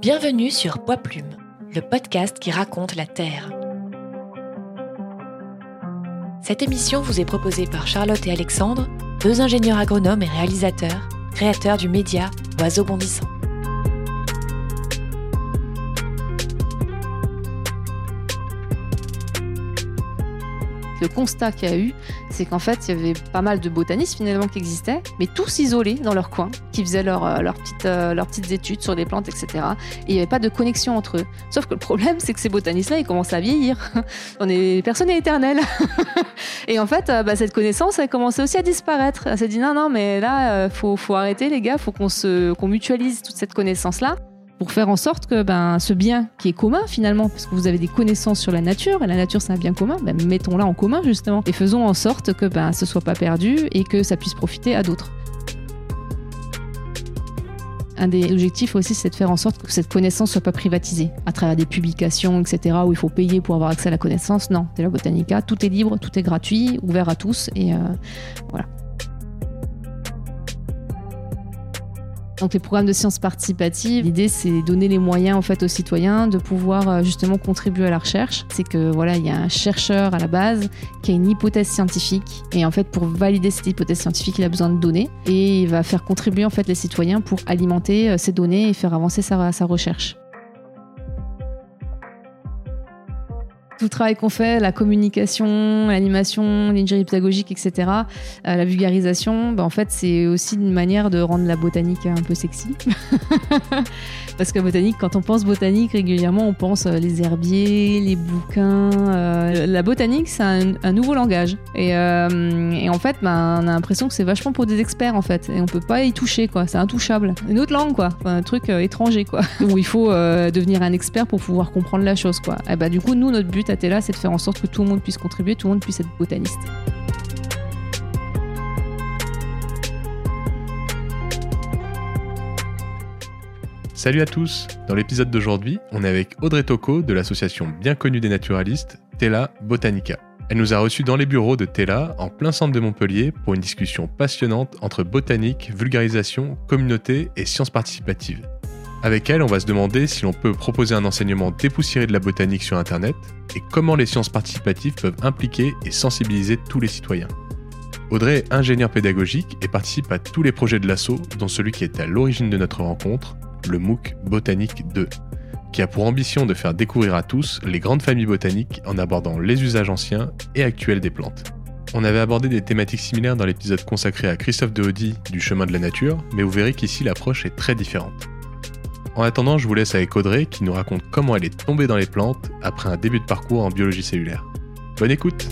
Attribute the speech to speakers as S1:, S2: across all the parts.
S1: Bienvenue sur Poids Plume, le podcast qui raconte la Terre. Cette émission vous est proposée par Charlotte et Alexandre, deux ingénieurs agronomes et réalisateurs, créateurs du média Oiseaux bondissants.
S2: Le constat qu'il y a eu, c'est qu'en fait, il y avait pas mal de botanistes finalement qui existaient, mais tous isolés dans leur coin, qui faisaient leur, euh, leur petite, euh, leurs petites études sur les plantes, etc. Et il n'y avait pas de connexion entre eux. Sauf que le problème, c'est que ces botanistes-là, ils commencent à vieillir. On est, personne n'est éternel. et en fait, euh, bah, cette connaissance, elle commençait aussi à disparaître. Elle s'est dit non, non, mais là, faut, faut arrêter, les gars, faut qu'on qu'on mutualise toute cette connaissance-là pour faire en sorte que ben, ce bien qui est commun finalement, parce que vous avez des connaissances sur la nature, et la nature c'est un bien commun, ben, mettons-la en commun justement, et faisons en sorte que ben, ce soit pas perdu et que ça puisse profiter à d'autres. Un des objectifs aussi, c'est de faire en sorte que cette connaissance soit pas privatisée à travers des publications, etc., où il faut payer pour avoir accès à la connaissance. Non, c'est la Botanica, tout est libre, tout est gratuit, ouvert à tous, et euh, voilà. Donc les programmes de sciences participatives, l'idée c'est donner les moyens en fait aux citoyens de pouvoir euh, justement contribuer à la recherche. C'est que voilà, il y a un chercheur à la base qui a une hypothèse scientifique et en fait pour valider cette hypothèse scientifique, il a besoin de données et il va faire contribuer en fait les citoyens pour alimenter euh, ces données et faire avancer sa, sa recherche. Tout le travail qu'on fait, la communication, l'animation, l'ingénierie pédagogique, etc., euh, la vulgarisation, ben, en fait, c'est aussi une manière de rendre la botanique un peu sexy. Parce que botanique, quand on pense botanique, régulièrement, on pense euh, les herbiers, les bouquins. Euh, la botanique, c'est un, nouveau langage. Et, en fait, ben, on a l'impression que c'est vachement pour des experts, en fait. Et on peut pas y toucher, quoi. C'est intouchable. Une autre langue, quoi. un truc étranger, quoi. Où il faut devenir un expert pour pouvoir comprendre la chose, quoi. Et ben, du coup, nous, notre but là, c'est de faire en sorte que tout le monde puisse contribuer, tout le monde puisse être botaniste.
S3: Salut à tous Dans l'épisode d'aujourd'hui, on est avec Audrey Tocco de l'association bien connue des naturalistes, Tela Botanica. Elle nous a reçus dans les bureaux de Tela, en plein centre de Montpellier, pour une discussion passionnante entre botanique, vulgarisation, communauté et sciences participatives. Avec elle, on va se demander si l'on peut proposer un enseignement dépoussiéré de la botanique sur Internet et comment les sciences participatives peuvent impliquer et sensibiliser tous les citoyens. Audrey est ingénieure pédagogique et participe à tous les projets de l'ASSO, dont celui qui est à l'origine de notre rencontre, le MOOC Botanique 2, qui a pour ambition de faire découvrir à tous les grandes familles botaniques en abordant les usages anciens et actuels des plantes. On avait abordé des thématiques similaires dans l'épisode consacré à Christophe de Audi du chemin de la nature, mais vous verrez qu'ici l'approche est très différente. En attendant, je vous laisse avec Audrey qui nous raconte comment elle est tombée dans les plantes après un début de parcours en biologie cellulaire. Bonne écoute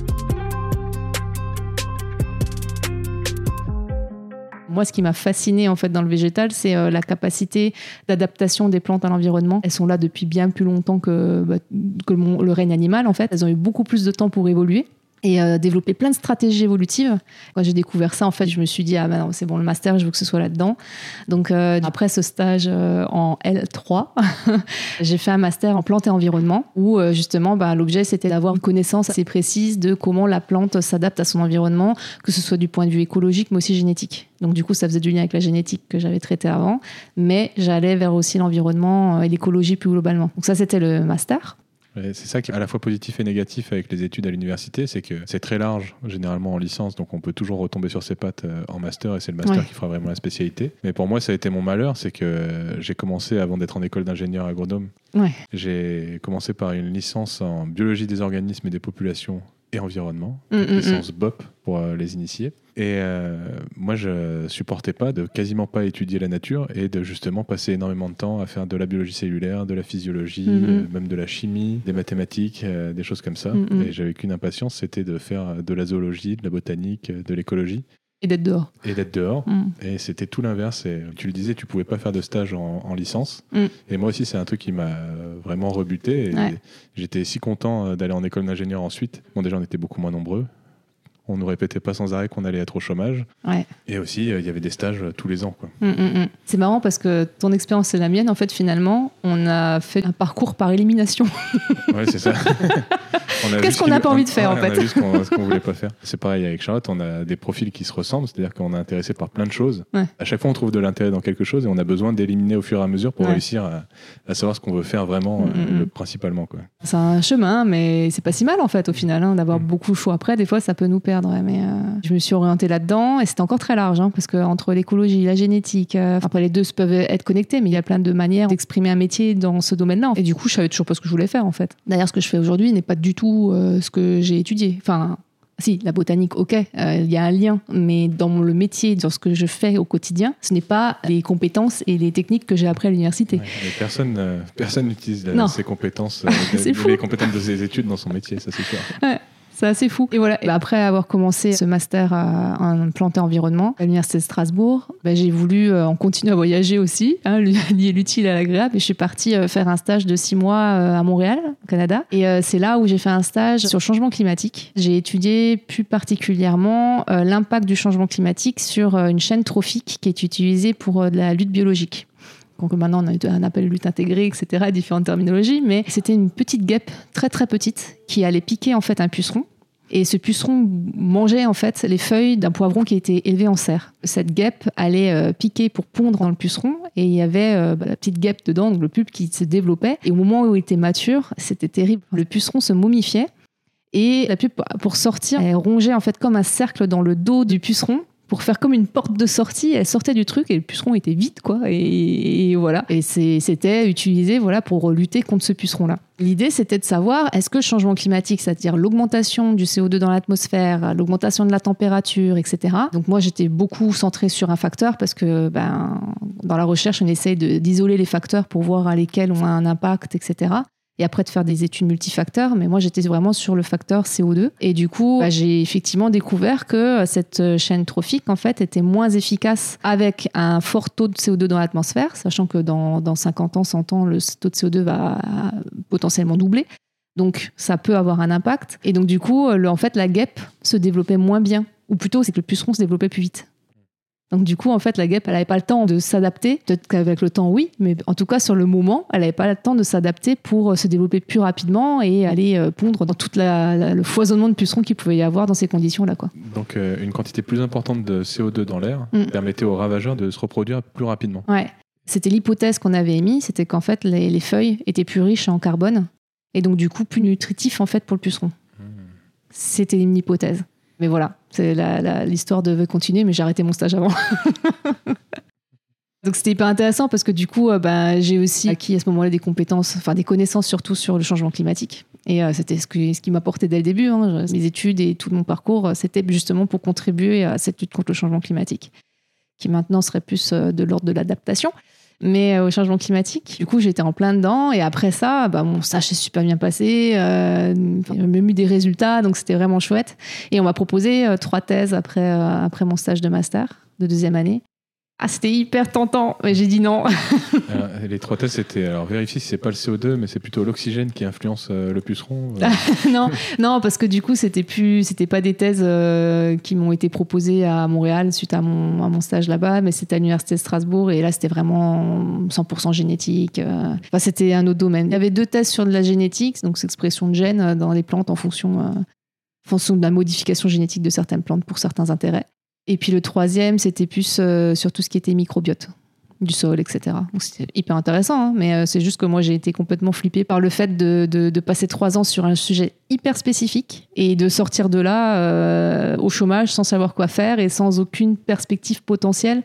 S2: Moi, ce qui m'a fasciné en fait dans le végétal, c'est euh, la capacité d'adaptation des plantes à l'environnement. Elles sont là depuis bien plus longtemps que, bah, que le règne animal. En fait, elles ont eu beaucoup plus de temps pour évoluer et euh, développer plein de stratégies évolutives. Quand j'ai découvert ça, en fait, je me suis dit ah ben c'est bon le master, je veux que ce soit là-dedans. Donc euh, après ce stage euh, en L3, j'ai fait un master en plantes et environnement où justement bah, l'objet c'était d'avoir une connaissance assez précise de comment la plante s'adapte à son environnement, que ce soit du point de vue écologique mais aussi génétique. Donc du coup, ça faisait du lien avec la génétique que j'avais traité avant, mais j'allais vers aussi l'environnement et l'écologie plus globalement. Donc ça c'était le master.
S3: C'est ça qui est à la fois positif et négatif avec les études à l'université, c'est que c'est très large généralement en licence, donc on peut toujours retomber sur ses pattes euh, en master et c'est le master qui fera vraiment la spécialité. Mais pour moi, ça a été mon malheur, c'est que j'ai commencé avant d'être en école d'ingénieur agronome. J'ai commencé par une licence en biologie des organismes et des populations et environnement, mm, mm, mm. licence BOP pour euh, les initiés. Et euh, moi, je supportais pas de quasiment pas étudier la nature et de justement passer énormément de temps à faire de la biologie cellulaire, de la physiologie, euh, même de la chimie, des mathématiques, des choses comme ça. Et j'avais qu'une impatience, c'était de faire de la zoologie, de la botanique, de l'écologie.
S2: Et d'être dehors.
S3: Et d'être dehors. Mm. Et c'était tout l'inverse. Et tu le disais, tu pouvais pas faire de stage en, licence. Mm. Et moi aussi, c'est un truc qui m'a vraiment rebuté. J'étais si content d'aller en école d'ingénieur ensuite. Bon, déjà, on était beaucoup moins nombreux On nous répétait pas sans arrêt qu'on allait être au chômage.
S2: Ouais.
S3: Et aussi, euh, il y avait des stages euh, tous les ans. Quoi.
S2: Mm, mm, mm. C'est marrant parce que ton expérience et la mienne, en fait, finalement, on a fait un parcours par élimination.
S3: Ouais, c'est ça.
S2: Qu'est-ce
S3: ce
S2: qu'on n'a pas envie de faire,
S3: Ouais,
S2: en
S3: On a
S2: fait
S3: vu ce qu'on qu'on voulait pas faire. C'est pareil avec Charlotte, on a des profils qui se ressemblent, c'est-à-dire qu'on est intéressé par plein de choses.
S2: Ouais.
S3: À chaque fois, on trouve de l'intérêt dans quelque chose et on a besoin d'éliminer au fur et à mesure pour réussir à, à savoir ce qu'on veut faire vraiment, euh, le- principalement. Quoi.
S2: C'est un chemin, mais c'est pas si mal, en fait, au final, hein, d'avoir beaucoup de choix. Après, des fois, ça peut nous perdre. Ouais, mais euh, je me suis orientée là-dedans et c'était encore très large, hein, parce que entre l'écologie, la génétique, euh, après, les deux peuvent être connectés, mais il y a plein de manières d'exprimer un métier dans ce domaine-là. Et du coup, je savais toujours pas ce que je voulais faire, en fait. D'ailleurs, ce que je fais aujourd'hui n'est pas du tout euh, ce que j'ai étudié. Enfin, si, la botanique, ok, euh, il y a un lien, mais dans le métier, dans ce que je fais au quotidien, ce n'est pas les compétences et les techniques que j'ai appris à l'université.
S3: Ouais, personne euh, personne n'utilise ses compétences, euh,
S2: C'est
S3: les, compétences de ses études dans son métier, ça c'est sûr.
S2: C'est assez fou. Et voilà, bah, après avoir commencé ce master à- en planté environnement à l'université de Strasbourg, bah, j'ai voulu euh, en continuer à voyager aussi, hein, lier l'utile à l'agréable. Et je suis partie euh, faire un stage de six mois euh, à Montréal, au Canada. Et euh, c'est là où j'ai fait un stage sur le changement climatique. J'ai étudié plus particulièrement euh, l'impact du changement climatique sur euh, une chaîne trophique qui est utilisée pour euh, la lutte biologique. Donc maintenant, on a un appel lutte intégrée, etc., différentes terminologies, mais c'était une petite guêpe, très très petite, qui allait piquer en fait un puceron. Et ce puceron mangeait en fait les feuilles d'un poivron qui était élevé en serre. Cette guêpe allait euh, piquer pour pondre dans le puceron et il y avait euh, bah, la petite guêpe dedans, donc le pulpe qui se développait. Et au moment où il était mature, c'était terrible. Le puceron se momifiait et la pupe, pour sortir, elle rongeait en fait comme un cercle dans le dos du puceron pour faire comme une porte de sortie. Elle sortait du truc et le puceron était vide, quoi. Et, voilà. Et c'était utilisé voilà, pour lutter contre ce puceron-là. L'idée, c'était de savoir est-ce que le changement climatique, c'est-à-dire l'augmentation du CO2 dans l'atmosphère, l'augmentation de la température, etc. Donc moi, j'étais beaucoup centrée sur un facteur parce que ben, dans la recherche, on essaye d'isoler les facteurs pour voir à lesquels on a un impact, etc et après de faire des études multifacteurs. Mais moi, j'étais vraiment sur le facteur CO2. Et du coup, bah, j'ai effectivement découvert que euh, cette euh, chaîne trophique, en fait, était moins efficace avec un fort taux de CO2 dans l'atmosphère, sachant que dans, dans 50 ans, 100 ans, le taux de CO2 va euh, potentiellement doubler. Donc, ça peut avoir un impact. Et donc, du coup, en fait, la guêpe se développait moins bien. Ou plutôt, c'est que le puceron se développait plus vite. Donc du coup, en fait, la guêpe, elle n'avait pas le temps de s'adapter. Peut-être qu'avec le temps, oui, mais en tout cas, sur le moment, elle n'avait pas le temps de s'adapter pour euh, se développer plus rapidement et aller euh, pondre dans tout le foisonnement de pucerons qu'il pouvait y avoir dans ces conditions-là. Quoi.
S3: Donc euh, une quantité plus importante de CO2 dans l'air
S2: Mm.
S3: permettait aux ravageurs de se reproduire plus rapidement.
S2: Ouais. C'était l'hypothèse qu'on avait émise, c'était qu'en fait, les, les feuilles étaient plus riches en carbone et donc du coup plus nutritifs en fait pour le puceron. C'était une hypothèse. Mais voilà, l'histoire devait continuer, mais j'ai arrêté mon stage avant. Donc c'était hyper intéressant parce que du coup, euh, ben, j'ai aussi acquis à ce moment-là des compétences, enfin des connaissances surtout sur le changement climatique. Et euh, c'était ce, que- ce qui m'apportait dès le début. hein. Mes études et tout mon parcours, euh, c'était justement pour contribuer à cette lutte contre le changement climatique, qui maintenant serait plus de l'ordre de l'adaptation. Mais euh, au changement climatique, du coup, j'étais en plein dedans. Et après ça, bah, mon stage s'est super bien passé. Euh, a même eu des résultats, donc c'était vraiment chouette. Et on m'a proposé euh, trois thèses après, euh, après mon stage de master de deuxième année. Ah, c'était hyper tentant, mais j'ai dit non.
S3: Euh, les trois tests, c'était alors vérifier si c'est pas le CO2, mais c'est plutôt l'oxygène qui influence euh, le puceron. euh.
S2: non, non, parce que du coup, c'était plus, c'était pas des thèses euh, qui m'ont été proposées à Montréal suite à mon, à mon stage là-bas, mais c'était à l'université de Strasbourg et là, c'était vraiment 100% génétique. euh. Enfin, c'était un autre domaine. Il y avait deux thèses sur de la génétique, donc c'est expression de gènes dans les plantes en fonction, euh, en fonction de la modification génétique de certaines plantes pour certains intérêts. Et puis le troisième, c'était plus euh, sur tout ce qui était microbiote du sol, etc. C'était hyper intéressant, hein, mais euh, c'est juste que moi j'ai été complètement flippée par le fait de, de- de passer trois ans sur un sujet hyper spécifique et de sortir de là euh, au chômage sans savoir quoi faire et sans aucune perspective potentielle,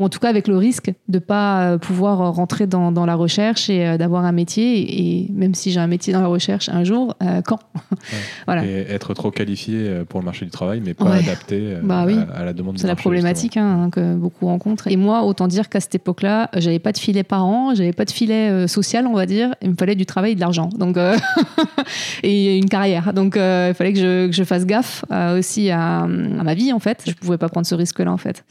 S2: ou en tout cas avec le risque de pas euh, pouvoir rentrer dans, dans la recherche et euh, d'avoir un métier. Et, et même si j'ai un métier dans la recherche un jour, euh, quand? Voilà.
S3: Et être trop qualifié euh, pour le marché du travail, mais pas
S2: Ouais.
S3: adapté euh,
S2: Bah oui.
S3: à, à la demande du
S2: C'est la
S3: marché,
S2: problématique hein, que beaucoup rencontrent. Et moi, autant dire qu'à cette époque-là, j'avais pas de filet parent, j'avais pas de filet euh, social, on va dire. Il me fallait du travail et de l'argent. Donc, euh, et une carrière. Donc, euh, il fallait que je, que je fasse gaffe euh, aussi à, à ma vie, en fait. Je pouvais pas prendre ce risque-là, en fait.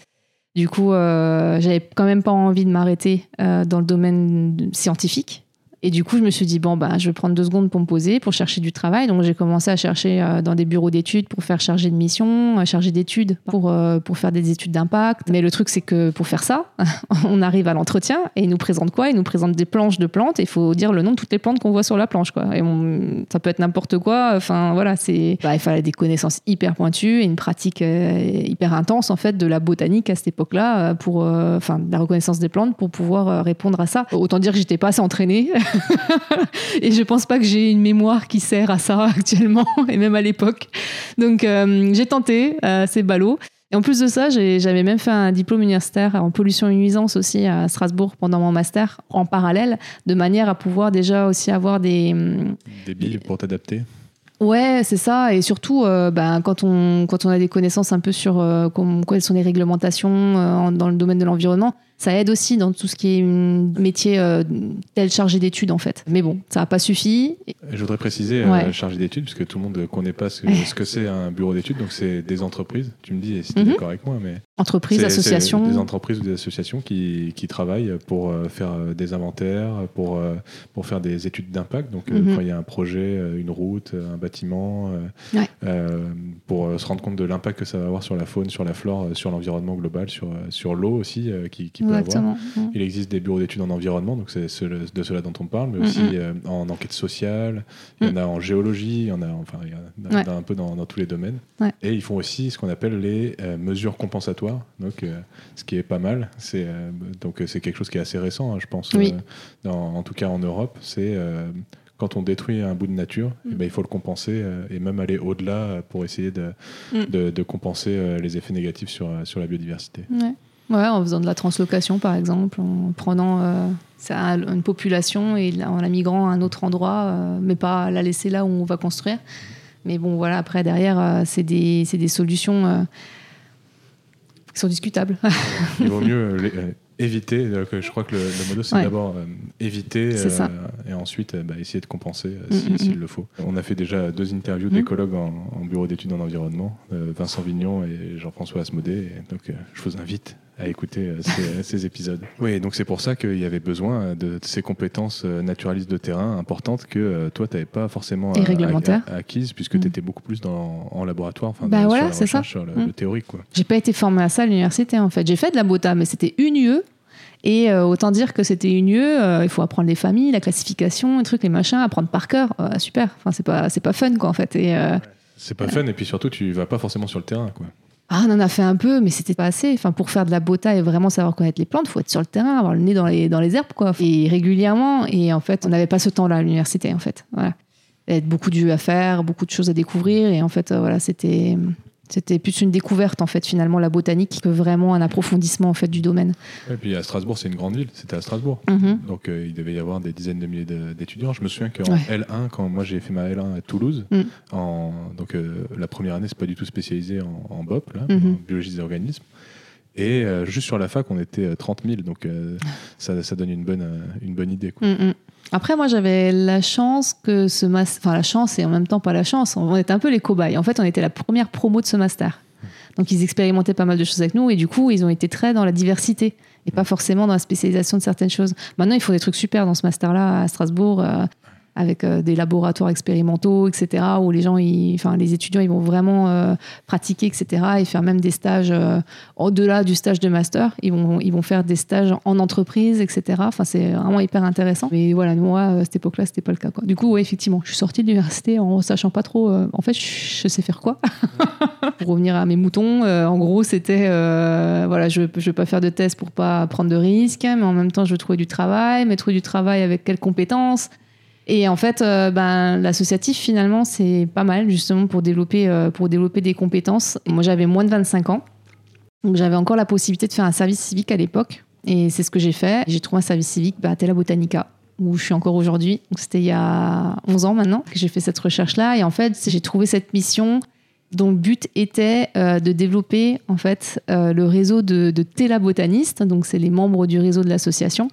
S2: Du coup, euh, j'avais quand même pas envie de m'arrêter euh, dans le domaine scientifique. Et du coup, je me suis dit, bon, bah, je vais prendre deux secondes pour me poser, pour chercher du travail. Donc, j'ai commencé à chercher euh, dans des bureaux d'études pour faire charger de mission, euh, charger d'études pour, euh, pour faire des études d'impact. Mais le truc, c'est que pour faire ça, on arrive à l'entretien et ils nous présentent quoi? Ils nous présentent des planches de plantes et il faut dire le nom de toutes les plantes qu'on voit sur la planche. Quoi. Et on- ça peut être n'importe quoi. Enfin, voilà, c'est. bah, il fallait des connaissances hyper pointues et une pratique hyper intense, en fait, de la botanique à cette époque-là, pour. Enfin, de la reconnaissance des plantes pour pouvoir répondre à ça. Autant dire que j'étais pas assez entraînée. et je pense pas que j'ai une mémoire qui sert à ça actuellement, et même à l'époque. Donc, euh, j'ai tenté, euh, c'est ballot. Et en plus de ça, j'avais même fait un diplôme universitaire en pollution et nuisance aussi à Strasbourg pendant mon master en parallèle, de manière à pouvoir déjà aussi avoir des, hum,
S3: Des billes pour t'adapter.
S2: Ouais, c'est ça. Et surtout, euh, ben, quand, on, quand on a des connaissances un peu sur euh, com- quelles sont les réglementations euh, dans le domaine de l'environnement, ça aide aussi dans tout ce qui est métier euh, tel chargé d'études, en fait. Mais bon, ça n'a pas suffi.
S3: Je voudrais préciser,
S2: Ouais.
S3: euh, chargé d'études, parce que tout le monde ne connaît pas ce, que- ce que c'est un bureau d'études. Donc, c'est des entreprises. Tu me dis si tu es
S2: Mhm.
S3: d'accord avec moi, mais
S2: Entreprises, associations.
S3: Des entreprises ou des associations qui, qui travaillent pour euh, faire des inventaires, pour, pour faire des études d'impact. Donc,
S2: Mhm.
S3: quand il y a un projet, une route, un bâtiment,
S2: Ouais.
S3: pour se rendre compte de l'impact que ça va avoir sur la faune, sur la flore, sur l'environnement global, sur, sur l'eau aussi, qui, qui peut avoir.
S2: Exactement. Mm.
S3: Il existe des bureaux d'études en environnement, donc c'est ce- de cela dont on parle, mais aussi euh, en enquête sociale, il y en a en géologie, il y en a, enfin, il y en a,
S2: Ouais.
S3: il y en a un peu dans, dans tous les domaines.
S2: Ouais.
S3: Et ils font aussi ce qu'on appelle les euh, mesures compensatoires, donc, euh, ce qui est pas mal. C'est, donc c'est quelque chose qui est assez récent, hein, je pense,
S2: Oui.
S3: dans- en tout cas en Europe. C'est quand on détruit un bout de nature,
S2: Mm.
S3: eh ben, il faut le compenser euh, et même aller au-delà euh, pour essayer de,
S2: Mm.
S3: de, de compenser euh, les effets négatifs sur, sur la biodiversité.
S2: Ouais. Ouais, en faisant de la translocation, par exemple, en prenant euh, ça, une population et en la migrant à un autre endroit, euh, mais pas la laisser là où on va construire. Mais bon, voilà, après, derrière, euh, c'est des, solutions qui sont discutables.
S3: Il vaut mieux les- éviter. je crois que le, le modo, c'est
S2: Ouais.
S3: d'abord éviter et ensuite bah, essayer de compenser
S2: Mm,
S3: si-
S2: mm,
S3: s'il
S2: mm.
S3: le faut. On a fait déjà deux interviews d'écologues en, en bureau d'études en environnement, Vincent Vignon et Jean-François Asmodée. Et donc, je vous invite à écouter euh, ces, ces épisodes. Oui, donc c'est pour ça qu'il y avait besoin de, ces compétences euh, naturalistes de terrain importantes que euh, toi, tu n'avais pas forcément acquises, puisque
S2: Mm.
S3: tu étais beaucoup plus dans, en laboratoire, enfin,
S2: Bah
S3: dans-
S2: voilà,
S3: sur la
S2: c'est ça.
S3: recherche, sur le,
S2: Mm.
S3: le théorique. Quoi.
S2: J'ai pas été formée à ça à l'université, en fait. J'ai fait de la bota, mais c'était une UE. Et euh, autant dire que c'était une UE, euh, il faut apprendre les familles, la classification, les trucs, les machins, apprendre par cœur. Euh, super. Enfin, c'est pas, c'est pas fun, quoi, en fait. Et, euh,
S3: C'est pas fun, et puis surtout, tu vas pas forcément sur le terrain. Quoi.
S2: Ah, on en a fait un peu, mais c'était pas assez. Enfin, pour faire de la bota et vraiment savoir connaître les plantes, faut être sur le terrain, avoir le nez dans les, dans les herbes, quoi. Et régulièrement. Et en fait, on n'avait pas ce temps-là à l'université, en fait. Voilà. Il y avait beaucoup de jeux à faire, beaucoup de choses à découvrir. Et en fait, euh, voilà, c'était. C'était plus une découverte en fait finalement la botanique que vraiment un approfondissement en fait du domaine.
S3: Et puis à Strasbourg, c'est une grande ville, c'était à Strasbourg.
S2: Mhm.
S3: Donc euh, il devait y avoir des dizaines de milliers d'étudiants. Je me souviens qu'en
S2: Ouais.
S3: L1, quand moi j'ai fait ma L1 à Toulouse,
S2: Mm.
S3: en, donc euh, la première année, c'est pas du tout spécialisé en, en BOP, là,
S2: Mhm.
S3: en biologie des organismes. Et euh, juste sur la fac, on était euh, 30 000, donc euh, ça, ça donne une bonne, une bonne idée. Quoi.
S2: Mm, mm. Après, moi, j'avais la chance que ce master, enfin la chance et en même temps pas la chance, on était un peu les cobayes. En fait, on était la première promo de ce master. Donc, ils expérimentaient pas mal de choses avec nous et du coup, ils ont été très dans la diversité et pas forcément dans la spécialisation de certaines choses. Maintenant, ils font des trucs super dans ce master-là à Strasbourg. Avec euh, des laboratoires expérimentaux, etc., où les gens, enfin les étudiants, ils vont vraiment euh, pratiquer, etc., et faire même des stages euh, au-delà du stage de master. Ils vont, ils vont faire des stages en entreprise, etc. Enfin, c'est vraiment hyper intéressant. Mais voilà, moi, à cette époque-là, c'était pas le cas. Quoi. Du coup, ouais, effectivement, je suis sortie de l'université en sachant pas trop. euh, en fait, je, sais faire quoi. pour revenir à mes moutons, en gros, c'était voilà, je, je veux pas faire de thèse pour pas prendre de risques, mais en même temps, je veux trouver du travail, mais trouver du travail avec quelles compétences? Et en fait, euh, ben, l'associatif, finalement, c'est pas mal, justement, pour développer, euh, pour développer des compétences. Moi, j'avais moins de 25 ans. Donc, j'avais encore la possibilité de faire un service civique à l'époque. Et c'est ce que j'ai fait. J'ai trouvé un service civique bah, à Tela Botanica, où je suis encore aujourd'hui. C'était il y a 11 ans maintenant que j'ai fait cette recherche-là. Et en fait, j'ai trouvé cette mission dont le but était euh, de développer en fait le réseau de, de Tela botanistes. Donc, c'est les membres du réseau de l'association.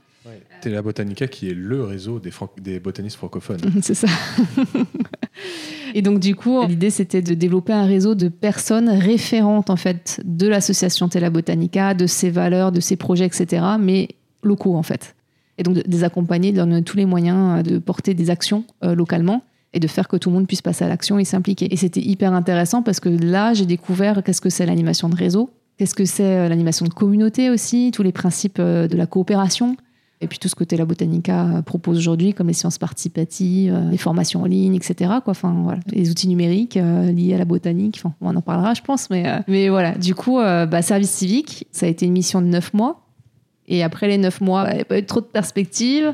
S3: Tela Botanica, qui est le réseau des, fran- des botanistes francophones.
S2: C'est ça. Et donc du coup, l'idée c'était de développer un réseau de personnes référentes en fait de l'association Tela Botanica, de ses valeurs, de ses projets, etc. Mais locaux en fait. et donc de les accompagner, de leur donner tous les moyens de porter des actions localement et de faire que tout le monde puisse passer à l'action et s'impliquer. Et c'était hyper intéressant parce que là, j'ai découvert qu'est-ce que c'est l'animation de réseau, qu'est-ce que c'est l'animation de communauté aussi, tous les principes de la coopération. Et puis tout ce que la Botanica propose aujourd'hui, comme les sciences participatives, les formations en ligne, etc. Quoi. Enfin, voilà. Les outils numériques liés à la botanique, enfin, on en parlera, je pense. Mais, mais voilà, du coup, bah, service civique, ça a été une mission de neuf mois. Et après les neuf mois, il n'y a pas eu trop de perspectives.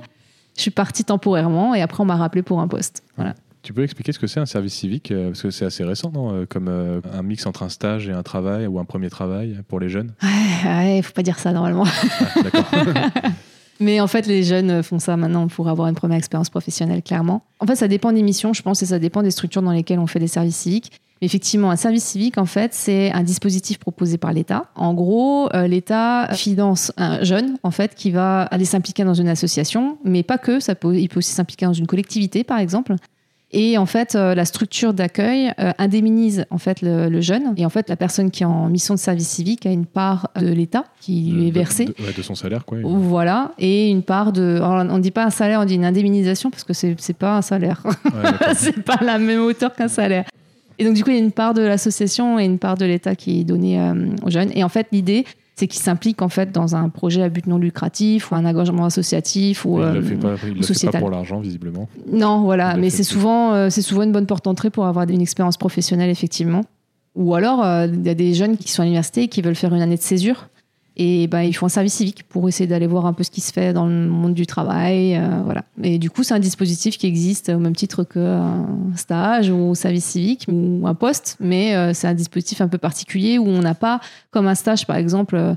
S2: Je suis partie temporairement et après, on m'a rappelé pour un poste. Voilà.
S3: Tu peux expliquer ce que c'est un service civique euh, Parce que c'est assez récent, non euh, Comme euh, un mix entre un stage et un travail ou un premier travail pour les jeunes?
S2: Ouais, il faut pas dire ça normalement. Ah, d'accord. Mais en fait, les jeunes font ça maintenant pour avoir une première expérience professionnelle, clairement. En fait, ça dépend des missions, je pense, et ça dépend des structures dans lesquelles on fait des services civiques. Mais effectivement, un service civique, en fait, c'est un dispositif proposé par l'État. En gros, l'État finance un jeune, en fait, qui va aller s'impliquer dans une association, mais pas que. Ça peut, il peut aussi s'impliquer dans une collectivité, par exemple. Et en fait, euh, la structure d'accueil euh, indemnise en fait le, jeune. Et en fait, la personne qui est en mission de service civique a une part de l'État qui lui est versée.
S3: De, son salaire, quoi.
S2: Voilà. Et une part de. on ne dit pas un salaire, on dit une indemnisation parce que c'est n'est pas un salaire. Ouais, c'est pas la même hauteur qu'un salaire. Et donc, du coup, il y a une part de l'association et une part de l'État qui est donnée euh, aux jeunes. Et en fait, l'idée, c'est qu'il s'implique en fait dans un projet à but non lucratif ou un engagement associatif ou
S3: il ne le fait pas, il le fait pas pour l'argent visiblement.
S2: Non, voilà, mais c'est souvent euh, c'est souvent une bonne porte d'entrée pour avoir une expérience professionnelle effectivement. Ou alors euh, il y a des jeunes qui sont à l'université et qui veulent faire une année de césure et ben, ils font un service civique pour essayer d'aller voir un peu ce qui se fait dans le monde du travail. Euh, voilà. Et du coup, c'est un dispositif qui existe au même titre qu'un stage ou service civique ou un poste, mais euh, c'est un dispositif un peu particulier où on n'a pas, comme un stage par exemple, euh,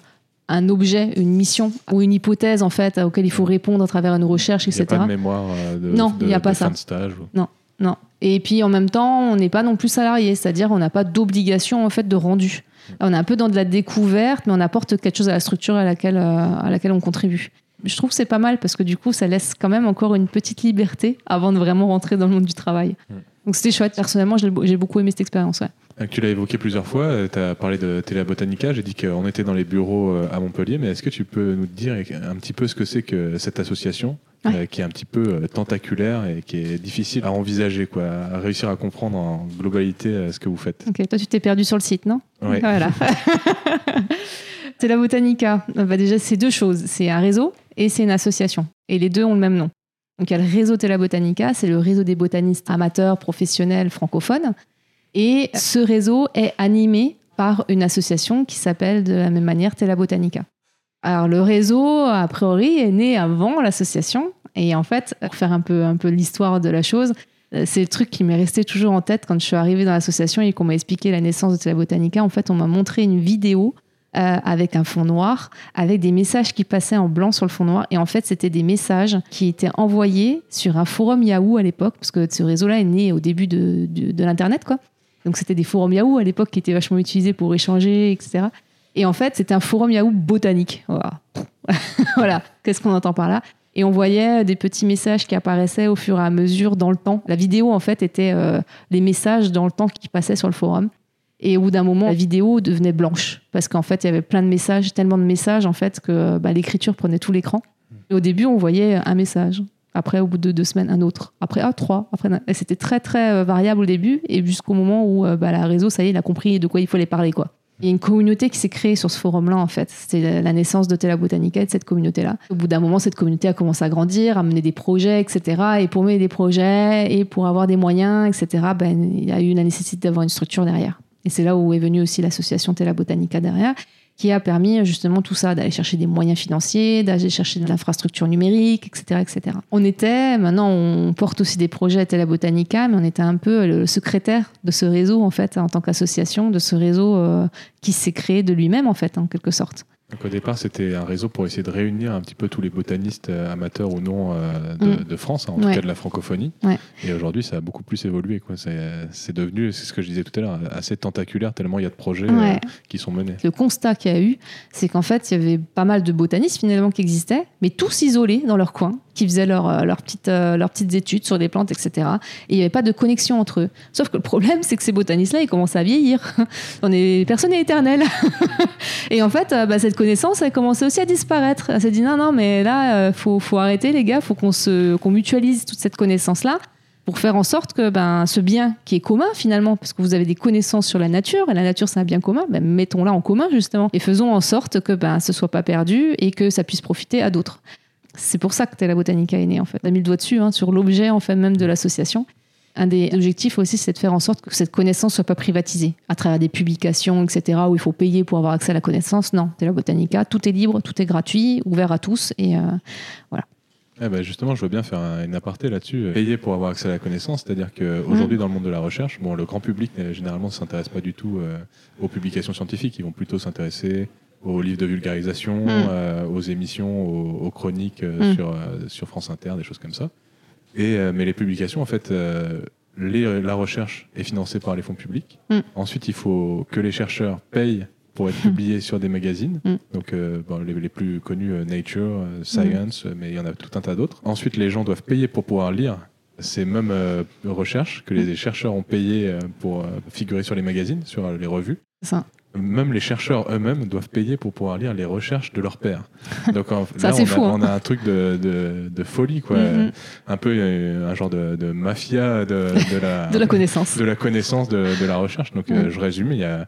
S2: un objet, une mission ou une hypothèse en fait auquel il faut répondre à travers une recherche, etc.
S3: Il n'y a pas de mémoire de,
S2: non, il n'y a pas ça.
S3: de stage.
S2: Non, non. Et puis en même temps, on n'est pas non plus salarié, c'est-à-dire on n'a pas d'obligation en fait de rendu. On est un peu dans de la découverte, mais on apporte quelque chose à la structure à laquelle, euh, à laquelle on contribue. Je trouve que c'est pas mal parce que du coup, ça laisse quand même encore une petite liberté avant de vraiment rentrer dans le monde du travail. Mm. Donc c'était chouette. Personnellement, j'ai beaucoup aimé cette expérience.
S3: Euh, tu l'as évoqué plusieurs fois, euh, tu as parlé de Télé Botanica, j'ai dit qu'on était dans les bureaux à Montpellier, mais est-ce que tu peux nous dire un petit peu ce que c'est que cette association euh, qui est un petit peu euh, tentaculaire et qui est difficile à envisager, quoi, à réussir à comprendre en globalité euh, ce que vous faites?
S2: Ok, toi tu t'es perdu sur le site, non?
S3: Oui.
S2: Voilà. la Botanica. Bah déjà, c'est deux choses. C'est un réseau et c'est une association. Et les deux ont le même nom. Donc il y a le réseau Tela Botanica, c'est le réseau des botanistes amateurs, professionnels, francophones. Et ce réseau est animé par une association qui s'appelle de la même manière Tela Botanica. Alors le réseau, a priori, est né avant l'association. Et en fait, pour faire un peu, un peu l'histoire de la chose, euh, c'est le truc qui m'est resté toujours en tête quand je suis arrivée dans l'association et qu'on m'a expliqué la naissance de Tela Botanica. En fait, on m'a montré une vidéo euh, avec un fond noir, avec des messages qui passaient en blanc sur le fond noir. Et en fait, c'était des messages qui étaient envoyés sur un forum Yahoo à l'époque, parce que ce réseau-là est né au début de, l'Internet, quoi. Donc, c'était des forums Yahoo à l'époque qui étaient vachement utilisés pour échanger, etc. Et en fait, c'était un forum Yahoo botanique. Voilà, qu'est-ce qu'on entend par là? Et on voyait des petits messages qui apparaissaient au fur et à mesure dans le temps. La vidéo, en fait, était euh, les messages dans le temps qui passaient sur le forum. Et au bout d'un moment, la vidéo devenait blanche parce qu'en fait, il y avait plein de messages, tellement de messages en fait que bah, l'écriture prenait tout l'écran. Au début, on voyait un message. Après, au bout de deux semaines, un autre. Après, ah, trois. Après, c'était très très euh, variable au début et jusqu'au moment où euh, bah, la réseau, ça y est, il a compris de quoi il fallait parler, quoi. Il y a une communauté qui s'est créée sur ce forum-là, en fait. C'était la naissance de Tela Botanica et de cette communauté-là. Au bout d'un moment, cette communauté a commencé à grandir, à mener des projets, etc. Et pour mener des projets et pour avoir des moyens, etc., ben, il y a eu la nécessité d'avoir une structure derrière. Et c'est là où est venue aussi l'association Tela Botanica derrière, qui a permis justement tout ça, d'aller chercher des moyens financiers, d'aller chercher de l'infrastructure numérique, etc., etc. On était, maintenant on porte aussi des projets à Tela Botanica, mais on était un peu le secrétaire de ce réseau en fait, en tant qu'association, de ce réseau euh, qui s'est créé de lui-même en fait, en quelque sorte.
S3: Donc au départ, c'était un réseau pour essayer de réunir un petit peu tous les botanistes euh, amateurs ou non euh, mm. de, France, hein, en tout cas de la francophonie. Et aujourd'hui, ça a beaucoup plus évolué. C'est devenu, c'est ce que je disais tout à l'heure, assez tentaculaire tellement il y a de projets euh, qui sont menés.
S2: Le constat qu'il y a eu, c'est qu'en fait, il y avait pas mal de botanistes finalement qui existaient, mais tous isolés dans leur coin qui faisaient leur petite, leurs petites études sur des plantes, etc. Et il n'y avait pas de connexion entre eux. Sauf que le problème, c'est que ces botanistes-là, ils commencent à vieillir. Personne n'est éternel. Et en fait, euh, bah, cette connaissance, elle commençait aussi à disparaître. Elle s'est dit non, non, mais là, il faut, faut arrêter, les gars, faut qu'on se, qu'on mutualise toute cette connaissance-là pour faire en sorte que ben, ce bien qui est commun finalement, parce que vous avez des connaissances sur la nature, et la nature c'est un bien commun, ben, mettons-la en commun justement, et faisons en sorte que ben, ce soit pas perdu et que ça puisse profiter à d'autres. C'est pour ça que Tela Botanica est née en fait. On a mis le doigt dessus, hein, sur l'objet en fait même de l'association. Un des objectifs aussi, c'est de faire en sorte que cette connaissance soit pas privatisée à travers des publications, etc., où il faut payer pour avoir accès à la connaissance. Non, Tela Botanica, tout est libre, tout est gratuit, ouvert à tous, et euh, voilà.
S3: Eh ben justement, je veux bien faire une aparté là-dessus. Payer pour avoir accès à la connaissance, c'est-à-dire qu'aujourd'hui, mm. dans le monde de la recherche, bon, le grand public, euh, généralement, ne s'intéresse pas du tout euh, aux publications scientifiques. Ils vont plutôt s'intéresser aux livres de vulgarisation, mm. aux émissions, aux, chroniques mm. sur, sur France Inter, des choses comme ça. Et, mais les publications, en fait, les, la recherche est financée par les fonds publics. Ensuite, il faut que les chercheurs payent pour être publié sur des magazines. Donc euh, les, plus connus, euh, Nature, euh, Science, mais il y en a tout un tas d'autres. Ensuite, les gens doivent payer pour pouvoir lire ces mêmes recherches que les chercheurs ont payé pour figurer sur les magazines, sur les revues.
S2: Ça
S3: même les chercheurs eux-mêmes doivent payer pour pouvoir lire les recherches de leurs pairs.
S2: Donc là, on, a,
S3: fou, hein. on, a, un truc de, de, folie, quoi. Un peu un genre de, mafia de, la,
S2: de la connaissance,
S3: de la connaissance de, la recherche. Donc je résume, il y a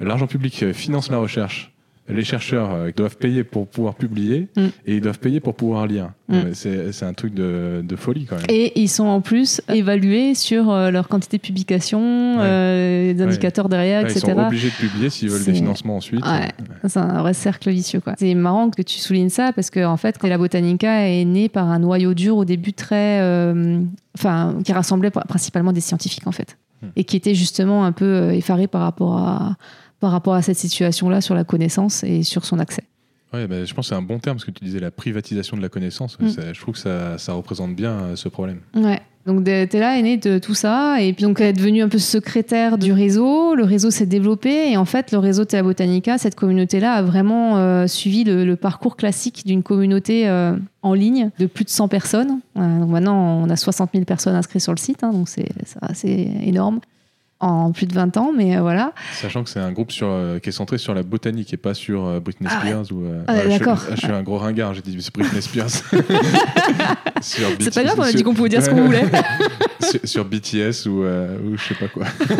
S3: l'argent public euh, finance la recherche. Les chercheurs euh, doivent payer pour pouvoir publier mm. et ils doivent payer pour pouvoir lire. Mm. C'est un truc de, folie quand même.
S2: Et ils sont en plus évalués sur euh, leur quantité de publication, des indicateurs derrière, etc.
S3: Ils sont obligés de publier s'ils veulent des financements ensuite.
S2: C'est un vrai cercle vicieux. C'est marrant que tu soulignes ça parce que en fait, la Botanica est née par un noyau dur au début très, enfin, qui rassemblait principalement des scientifiques en fait, hmm. et qui était justement un peu effaré par rapport à par rapport à cette situation-là sur la connaissance et sur son accès.
S3: Ouais, bah, je pense que c'est un bon terme, parce que tu disais la privatisation de la connaissance. Mm. je trouve que ça, ça représente bien euh, ce problème.
S2: Ouais. Donc Tella est née de tout ça et puis donc elle est devenue un peu secrétaire du réseau. Le réseau s'est développé et en fait le réseau Tella Botanica, cette communauté-là a vraiment euh, suivi le, parcours classique d'une communauté euh, en ligne de plus de 100 personnes. donc maintenant on a 60 000 personnes inscrites sur le site, hein, donc c'est assez énorme en plus de 20 ans, mais euh, voilà.
S3: Sachant que c'est un groupe sur, euh, qui est centré sur la botanique et pas sur euh, Britney ah Spears. ou,
S2: ah, d'accord.
S3: Je, suis un gros ringard, j'ai dit c'est Britney Spears.
S2: c'est pas grave, on a dit qu'on pouvait dire ce qu'on voulait.
S3: sur, BTS ou, ou, je sais pas quoi.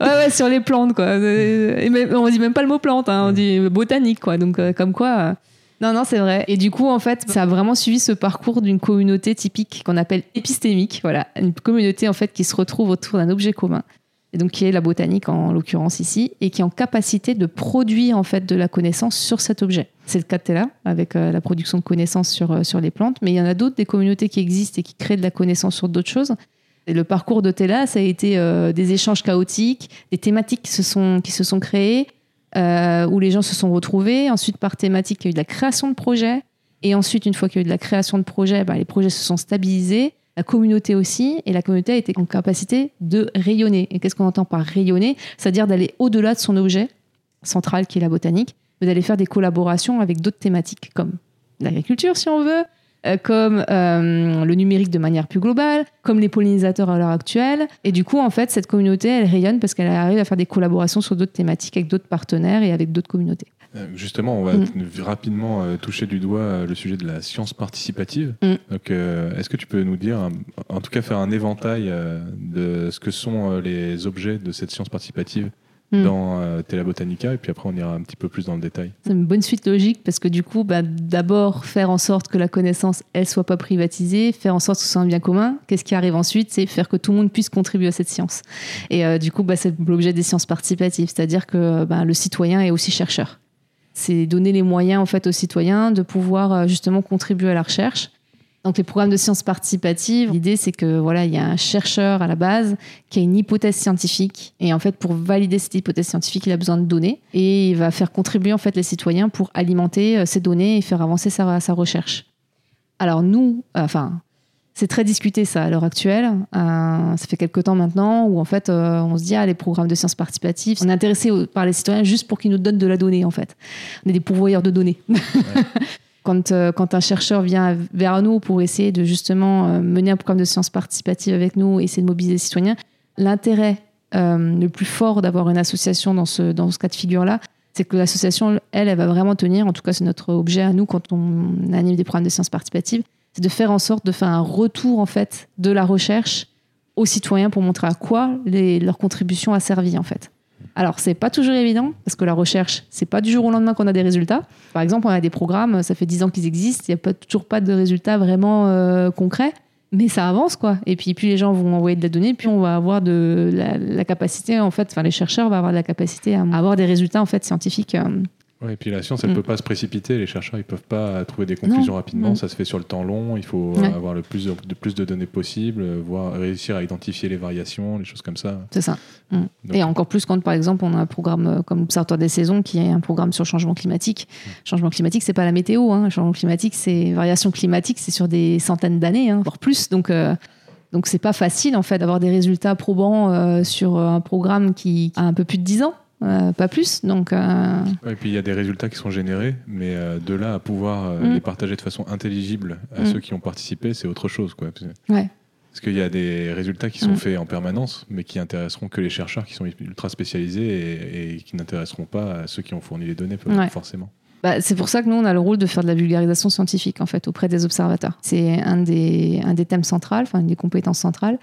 S2: ouais, ouais, sur les plantes, quoi. Et même, on dit même pas le mot plante, hein, on dit botanique, quoi. Donc, comme quoi. Non, non, c'est vrai. Et du coup, en fait, ça a vraiment suivi ce parcours d'une communauté typique qu'on appelle épistémique. Voilà, une communauté en fait qui se retrouve autour d'un objet commun. Et donc qui est la botanique en l'occurrence ici, et qui est en capacité de produire en fait de la connaissance sur cet objet. C'est le cas de Tela, avec euh, la production de connaissances sur, euh, sur les plantes, mais il y en a d'autres, des communautés qui existent et qui créent de la connaissance sur d'autres choses. Et le parcours de Tela, ça a été euh, des échanges chaotiques, des thématiques qui se sont, qui se sont créées, euh, où les gens se sont retrouvés. Ensuite, par thématique, il y a eu de la création de projets. Et ensuite, une fois qu'il y a eu de la création de projets, bah, les projets se sont stabilisés. La communauté aussi, et la communauté a été en capacité de rayonner. Et qu'est-ce qu'on entend par rayonner? C'est-à-dire d'aller au-delà de son objet central qui est la botanique, mais d'aller faire des collaborations avec d'autres thématiques comme l'agriculture si on veut, euh, comme euh, le numérique de manière plus globale, comme les pollinisateurs à l'heure actuelle. Et du coup, en fait, cette communauté, elle rayonne parce qu'elle arrive à faire des collaborations sur d'autres thématiques avec d'autres partenaires et avec d'autres communautés.
S3: Euh, justement, on va mm. rapidement toucher du doigt le sujet de la science participative. Mm. Donc, est-ce que tu peux nous dire, en tout cas faire un éventail de ce que sont les objets de cette science participative? Hmm. dans euh, Tela Botanica et puis après on ira un petit peu plus dans le détail.
S2: C'est une bonne suite logique parce que du coup, bah, d'abord faire en sorte que la connaissance elle soit pas privatisée, faire en sorte que ce soit un bien commun. Qu'est-ce qui arrive ensuite C'est faire que tout le monde puisse contribuer à cette science. Et euh, du coup, bah, c'est l'objet des sciences participatives, c'est-à-dire que bah, le citoyen est aussi chercheur. C'est donner les moyens en fait aux citoyens de pouvoir euh, justement contribuer à la recherche donc les programmes de sciences participatives, l'idée c'est que voilà, il y a un chercheur à la base qui a une hypothèse scientifique et en fait pour valider cette hypothèse scientifique, il a besoin de données et il va faire contribuer en fait les citoyens pour alimenter euh, ces données et faire avancer sa, sa recherche. Alors nous, enfin, c'est très discuté ça à l'heure actuelle. Euh, ça fait quelques temps maintenant où en fait euh, on se dit ah les programmes de sciences participatives, on est intéressé par les citoyens juste pour qu'ils nous donnent de la donnée en fait. On est des pourvoyeurs de données. Quand, euh, quand, un chercheur vient vers nous pour essayer de justement euh, mener un programme de sciences participatives avec nous et essayer de mobiliser les citoyens, l'intérêt euh, le plus fort d'avoir une association dans ce, dans ce cas de figure-là, c'est que l'association, elle, elle va vraiment tenir, en tout cas c'est notre objet à nous quand on anime des programmes de sciences participatives, c'est de faire en sorte de faire un retour en fait de la recherche aux citoyens pour montrer à quoi leur contribution a servi en fait. Alors, c'est pas toujours évident parce que la recherche, c'est pas du jour au lendemain qu'on a des résultats. Par exemple, on a des programmes, ça fait 10 ans qu'ils existent, il n'y a pas, toujours pas de résultats vraiment euh, concrets, mais ça avance quoi. Et puis, les gens vont envoyer de la donnée, puis on va avoir de la, capacité, en fait, enfin les chercheurs vont avoir de la capacité à avoir des résultats en fait scientifiques euh,
S3: et puis la science, elle ne mm. peut pas se précipiter. Les chercheurs, ils peuvent pas trouver des conclusions rapidement. Ça se fait sur le temps long. Il faut avoir le plus de, plus de données possible, voir, réussir à identifier les variations, les choses comme ça.
S2: C'est ça. Mm. Et encore plus quand, par exemple, on a un programme euh, comme l'Observatoire des saisons, qui est un programme sur le changement climatique. Mm. changement climatique, c'est pas la météo. Hein. Changement climatique, c'est variation climatique, c'est sur des centaines d'années, hein, voire plus. Donc euh, donc c'est pas facile en fait d'avoir des résultats probants euh, sur un programme qui a un peu plus de 10 ans. Euh, pas plus. Donc, euh,
S3: Et puis il y a des résultats qui sont générés, mais euh, de là à pouvoir mm. les partager de façon intelligible à mm. ceux qui ont participé, c'est autre chose. Quoi.
S2: Ouais.
S3: Parce qu'il y a des résultats qui sont mm. faits en permanence, mais qui intéresseront que les chercheurs qui sont ultra spécialisés et, qui n'intéresseront pas à ceux qui ont fourni les données, forcément.
S2: Bah, c'est pour ça que nous, on a le rôle de faire de la vulgarisation scientifique, en fait, auprès des observateurs. C'est un des, un des thèmes centraux, enfin, une des compétences centrales.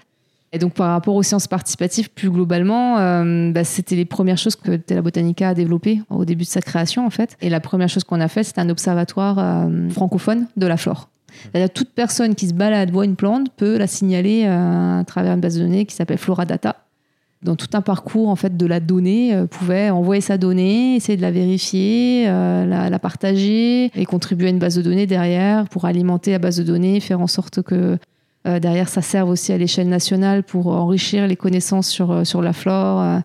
S2: Et donc, par rapport aux sciences participatives, plus globalement, euh, bah, c'était les premières choses que Tela Botanica a développées au début de sa création, en fait. Et la première chose qu'on a fait, c'était un observatoire euh, francophone de la flore. C'est-à-dire toute personne qui se balade, voit une plante, peut la signaler euh, à travers une base de données qui s'appelle Floradata. Dans tout un parcours en fait de la donnée, pouvait envoyer sa donnée, essayer de la vérifier, la, la, partager et contribuer à une base de données derrière pour alimenter la base de données, faire en sorte que euh, derrière, ça sert aussi à l'échelle nationale pour enrichir les connaissances sur, euh, sur la flore. Euh.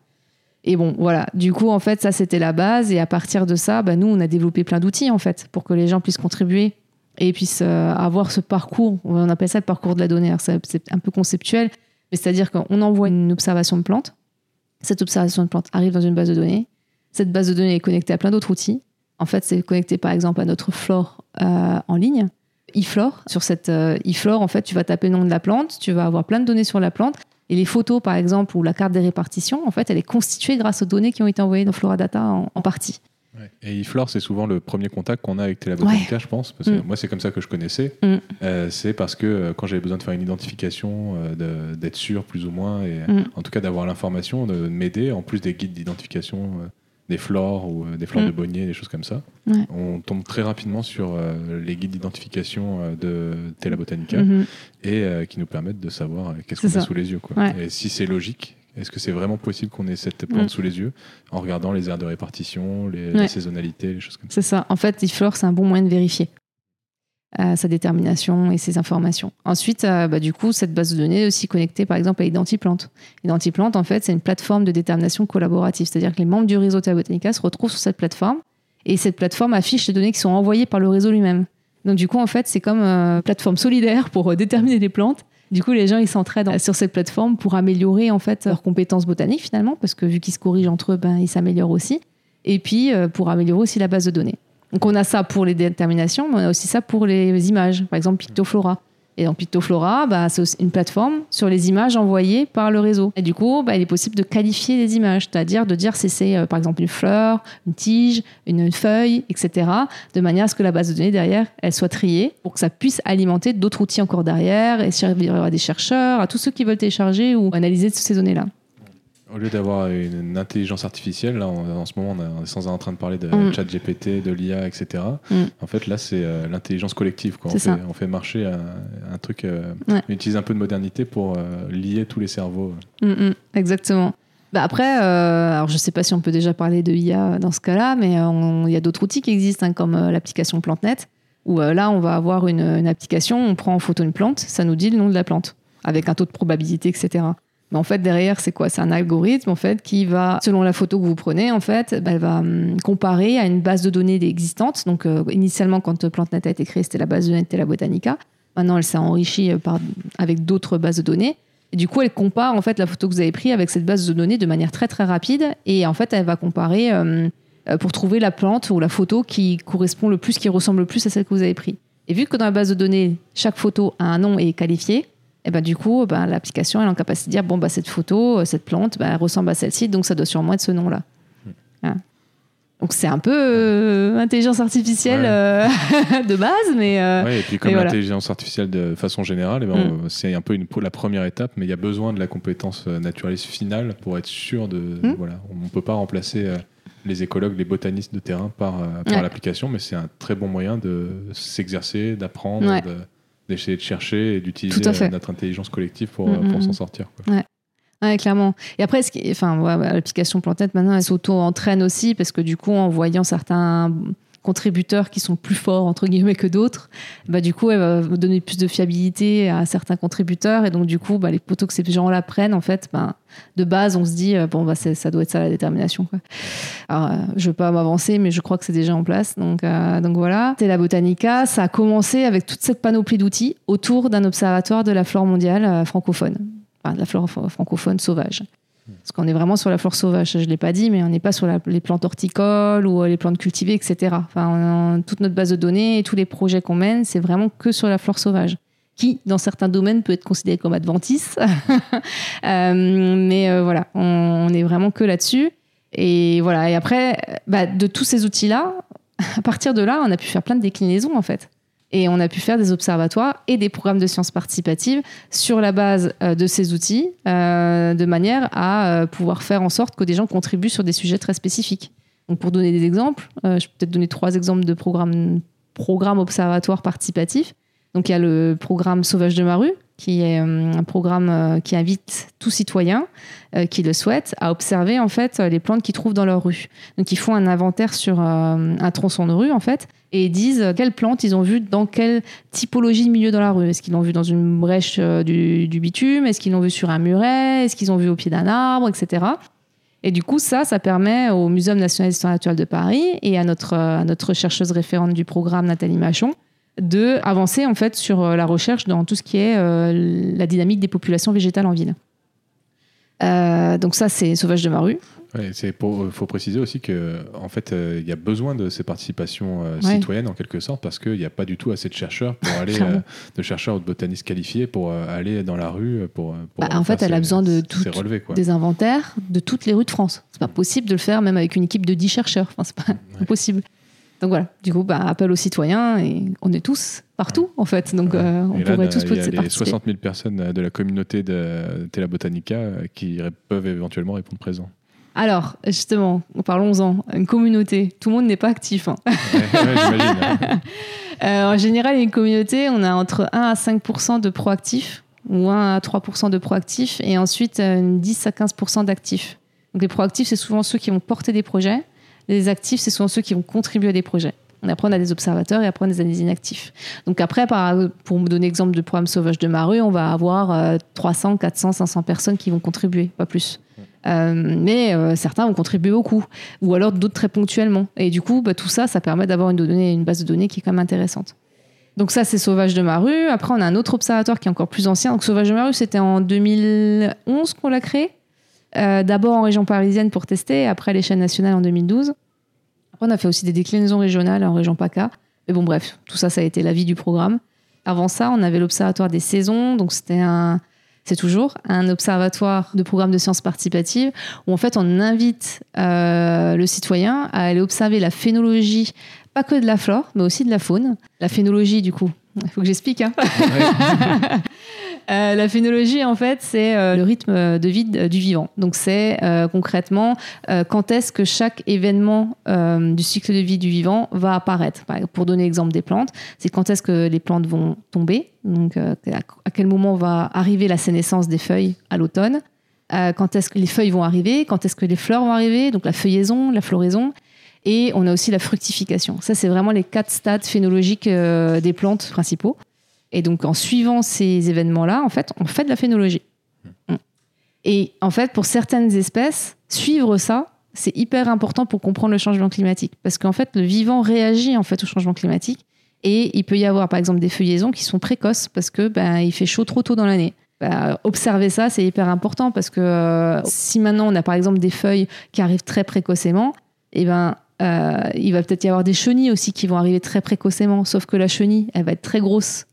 S2: Et bon, voilà. Du coup, en fait, ça, c'était la base. Et à partir de ça, bah, nous, on a développé plein d'outils, en fait, pour que les gens puissent contribuer et puissent avoir ce parcours. On appelle ça le parcours de la donnée. C'est un peu conceptuel, mais c'est-à-dire qu'on envoie une observation de plante. Cette observation de plante arrive dans une base de données. Cette base de données est connectée à plein d'autres outils. En fait, c'est connecté, par exemple, à notre flore en ligne e-flore. Sur cette euh, e-flore, en fait, tu vas taper le nom de la plante, tu vas avoir plein de données sur la plante. Et les photos, par exemple, ou la carte des répartitions, en fait, elle est constituée grâce aux données qui ont été envoyées dans Floradata en, en partie.
S3: Et e-flore, c'est souvent le premier contact qu'on a avec Telabotanica, je pense. Parce que mm. moi, c'est comme ça que je connaissais. Mm. Euh, c'est parce que euh, quand j'avais besoin de faire une identification, d'être sûr plus ou moins, et mm. en tout cas d'avoir l'information, de m'aider, en plus des guides d'identification des flores ou euh, des fleurs de mm. bonnier, des choses comme ça. On tombe très rapidement sur euh, les guides d'identification euh, de Tela Botanica mm-hmm. et qui nous permettent de savoir qu'est-ce qu'on a sous les yeux. Quoi. Et si c'est logique, est-ce que c'est vraiment possible qu'on ait cette plante mm. sous les yeux en regardant les aires de répartition, les, saisonnalités, les choses comme ça?
S2: C'est ça. En fait, flore, c'est un bon moyen de vérifier sa détermination et ses informations. Ensuite, euh, bah, du coup, cette base de données est aussi connectée par exemple à Identiplante. Identiplante, en fait, c'est une plateforme de détermination collaborative, c'est-à-dire que les membres du réseau Terra Botanica se retrouvent sur cette plateforme et cette plateforme affiche les données qui sont envoyées par le réseau lui-même. Donc du coup, en fait, c'est comme une plateforme solidaire pour euh, déterminer les plantes. Du coup, les gens ils s'entraident sur cette plateforme pour améliorer en fait leurs compétences botaniques finalement, parce que vu qu'ils se corrigent entre eux, ben, ils s'améliorent aussi. Et puis euh, pour améliorer aussi la base de données. Donc on a ça pour les déterminations, mais on a aussi ça pour les images, par exemple Pictoflora. Et dans Pictoflora, bah, c'est une plateforme sur les images envoyées par le réseau. Et du coup, bah, il est possible de qualifier les images, c'est-à-dire de dire si c'est euh, par exemple une fleur, une tige, une, feuille, etc., de manière à ce que la base de données derrière, elle soit triée pour que ça puisse alimenter d'autres outils encore derrière et servir à des chercheurs, à tous ceux qui veulent télécharger ou analyser ces données-là.
S3: Au lieu d'avoir une, intelligence artificielle, là, en ce moment, on, est sans en train de parler de mm. chat GPT, de l'IA, etc. Mm. En fait, là, c'est euh, l'intelligence collective. Quoi. On, fait, on, fait, marcher un, truc, euh, on utilise un peu de modernité pour euh, lier tous les cerveaux.
S2: Mm, exactement. Bah après, alors je ne sais pas si on peut déjà parler de IA dans ce cas-là, mais il y a d'autres outils qui existent, hein, comme l'application PlanteNet, où là, on va avoir une, une application, on prend en photo une plante, ça nous dit le nom de la plante, avec un taux de probabilité, etc. Mais en fait, derrière, c'est quoi? C'est un algorithme en fait qui va, selon la photo que vous prenez, en fait, bah, elle va hum, comparer à une base de données existante. Donc, euh, initialement, quand PlanteNet a été créé, c'était la base de données de Tela Botanica. Maintenant, elle s'est enrichie euh, par, avec d'autres bases de données. Et du coup, elle compare en fait la photo que vous avez prise avec cette base de données de manière très très rapide. Et en fait, elle va comparer hum, euh, pour trouver la plante ou la photo qui correspond le plus, qui ressemble le plus à celle que vous avez prise. Et vu que dans la base de données, chaque photo a un nom et est qualifiée, et ben, du coup, ben, l'application est en capacité de dire bon, bah, cette photo, euh, cette plante, ben, elle ressemble à celle-ci, donc ça doit sûrement être ce nom-là.
S3: Hmm.
S2: Donc c'est un peu euh, intelligence artificielle
S3: Ouais.
S2: euh, de base, mais euh,
S3: Ouais, et puis comme
S2: voilà.
S3: l'intelligence artificielle de façon générale, eh ben,
S2: Mm.
S3: on- c'est un peu une, la première étape, mais il y a besoin de la compétence euh, naturaliste finale pour être sûr de.
S2: Mm.
S3: Voilà, on ne peut pas remplacer les écologues, les botanistes de terrain par, par
S2: Ouais.
S3: l'application, mais c'est un très bon moyen de s'exercer, d'apprendre, de- d'essayer de chercher et d'utiliser euh, notre intelligence collective pour, euh,
S2: Mm,
S3: pour
S2: mm,
S3: s'en
S2: mm.
S3: sortir. quoi.
S2: Ouais, clairement. Et après, ce qui- enfin, ouais, l'application Planète, maintenant, elle s'auto-entraîne aussi parce que du coup, en voyant certains contributeurs qui sont plus forts, entre guillemets, que d'autres, bah, du coup, elle va donner plus de fiabilité à certains contributeurs. Et donc, du coup, bah, les poteaux que ces gens-là prennent, en fait, bah, de base, on se dit, euh, bon, bah, ça doit être ça la détermination. Quoi. Alors, euh, je veux pas m'avancer, mais je crois que c'est déjà en place. Euh, donc voilà. C'est la Botanica. Ça a commencé avec toute cette panoplie d'outils autour d'un observatoire de la flore mondiale francophone de la flore fr- francophone sauvage. Parce qu'on est vraiment sur la flore sauvage, je ne l'ai pas dit, mais on n'est pas sur les plantes horticoles ou euh, les plantes cultivées, etc. Enfin, toute notre base de données et tous les projets qu'on mène, c'est vraiment que sur la flore sauvage, qui, dans certains domaines, peut être considérée comme adventice. Euh, mais euh, voilà, on, est vraiment que là-dessus. Et voilà, et après, bah, de tous ces outils-là, à partir de là, on a pu faire plein de déclinaisons, en fait. Et on a pu faire des observatoires et des programmes de sciences participatives sur la base euh, de ces outils, euh, de manière à euh, pouvoir faire en sorte que des gens contribuent sur des sujets très spécifiques. Donc pour donner des exemples, je peux peut-être donner trois exemples de programmes, programmes observatoires participatifs. Donc il y a le programme Sauvage de Maru, qui est euh, un programme euh, qui invite tout citoyen euh, qui le souhaite à observer en fait les plantes qu'ils trouvent dans leur rue. Donc ils font un inventaire sur un tronçon de rue en fait et disent quelles plantes ils ont vues dans quelle typologie de milieu dans la rue. Est-ce qu'ils l'ont vu dans une brèche du, bitume? Est-ce qu'ils l'ont vu sur un muret? Est-ce qu'ils ont vu au pied d'un arbre, etc. Et du coup, ça, ça permet au Muséum national d'histoire naturelle de Paris et à notre, à notre chercheuse référente du programme, Nathalie Machon, de avancer en fait sur euh, la recherche dans tout ce qui est euh, la dynamique des populations végétales en ville. Euh, donc ça, c'est Sauvage de.
S3: Ouais, c'est pour, faut préciser aussi que en fait, euh, il y a besoin de ces participations euh,
S2: Ouais.
S3: citoyennes en quelque sorte parce qu'il n'y a pas du tout assez de chercheurs pour aller, euh, de chercheurs ou de botanistes qualifiés pour aller dans la rue pour. pour
S2: Bah, en fait, elle a besoin de
S3: relevés, quoi.
S2: des inventaires de toutes les rues de France. C'est pas possible de le faire même avec une équipe de 10 chercheurs. Enfin, c'est pas impossible. Donc voilà, du coup, bah, appel aux citoyens et on est tous partout en fait. Donc
S3: Ouais.
S2: euh, on
S3: Et là,
S2: pourrait
S3: il
S2: tous
S3: y a les
S2: participer.
S3: 60 000 personnes euh, de la communauté de Tela Botanica euh, qui peuvent éventuellement répondre présent.
S2: Alors, justement, parlons-en. Une communauté, tout le monde n'est pas actif. hein.
S3: Ouais, ouais, j'imagine. hein.
S2: Euh, en général, une communauté, on a entre 1 à 5 de proactifs ou 1 à 3% de proactifs et ensuite euh, 10 à 15 d'actifs. Donc les proactifs, c'est souvent ceux qui vont porter des projets. Les actifs, c'est souvent ceux qui vont contribuer à des projets. On apprend à des observateurs et après on a des inactifs. Donc après, pour me donner exemple de programme Sauvage de Maru, on va avoir euh, 300, 400, 500 personnes qui vont contribuer, pas plus. Euh, mais euh, certains vont contribuer beaucoup, ou alors d'autres très ponctuellement. Et du coup, bah, tout ça, ça permet d'avoir une, donnée- une base de données qui est quand même intéressante. Donc ça, c'est Sauvage de Maru. Après, on a un autre observatoire qui est encore plus ancien. Donc Sauvage de Maru, c'était en 2011 qu'on l'a créé. Euh, D'abord en région parisienne pour tester, après à l'échelle nationale en 2012. Après, on a fait aussi des déclinaisons régionales en région PACA. Mais bon, bref, tout ça, ça a été la vie du programme. Avant ça, on avait l'Observatoire des saisons. Donc, c'était un, c'est toujours un observatoire de programme de sciences participatives où, en fait, on invite euh, le citoyen à aller observer la phénologie, pas que de la flore, mais aussi de la faune. La phénologie, du coup, il faut que j'explique. Hein. Euh, la phénologie, en fait, c'est euh, le rythme de vie du vivant. Donc, c'est euh, concrètement quand est-ce que chaque événement du cycle de vie du vivant va apparaître? Pour donner l'exemple des plantes, c'est quand est-ce que les plantes vont tomber, donc à quel moment va arriver la sénescence des feuilles à l'automne, quand est-ce que les feuilles vont arriver, quand est-ce que les fleurs vont arriver, donc la feuillaison, la floraison. Et on a aussi la fructification. Ça, c'est vraiment les quatre stades phénologiques euh, des plantes principaux. Et donc, en suivant ces événements-là, en fait, on fait de la phénologie. Mm. Et en fait, pour certaines espèces, suivre ça, c'est hyper important pour comprendre le changement climatique. Parce qu'en fait, le vivant réagit en fait au changement climatique. Et il peut y avoir, par exemple, des feuillaisons qui sont précoces parce que ben, il fait chaud trop tôt dans l'année. Ben, observer ça, c'est hyper important parce que euh, si maintenant on a par exemple des feuilles qui arrivent très précocement, et ben euh, il va peut-être y avoir des chenilles aussi qui vont arriver très précocement. Sauf que la chenille, elle va être très grosse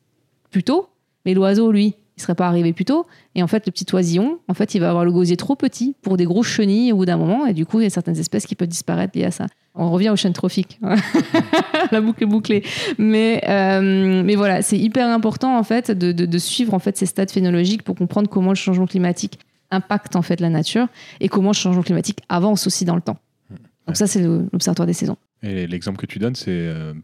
S2: plus tôt, mais l'oiseau, lui, il serait pas arrivé plus tôt. Et en fait, le petit oisillon, en fait, il va avoir le gosier trop petit pour des grosses chenilles au bout d'un moment. Et du coup, il y a certaines espèces qui peuvent disparaître liées à ça. On revient aux chaînes trophiques. La boucle est bouclée. Mais, euh, mais voilà, c'est hyper important en fait de, de, de, suivre en fait ces stades phénologiques pour comprendre comment le changement climatique impacte en fait la nature et comment le changement climatique avance aussi dans le temps. Donc ça, c'est l'observatoire des saisons.
S3: Et l'exemple que tu donnes, c'est euh,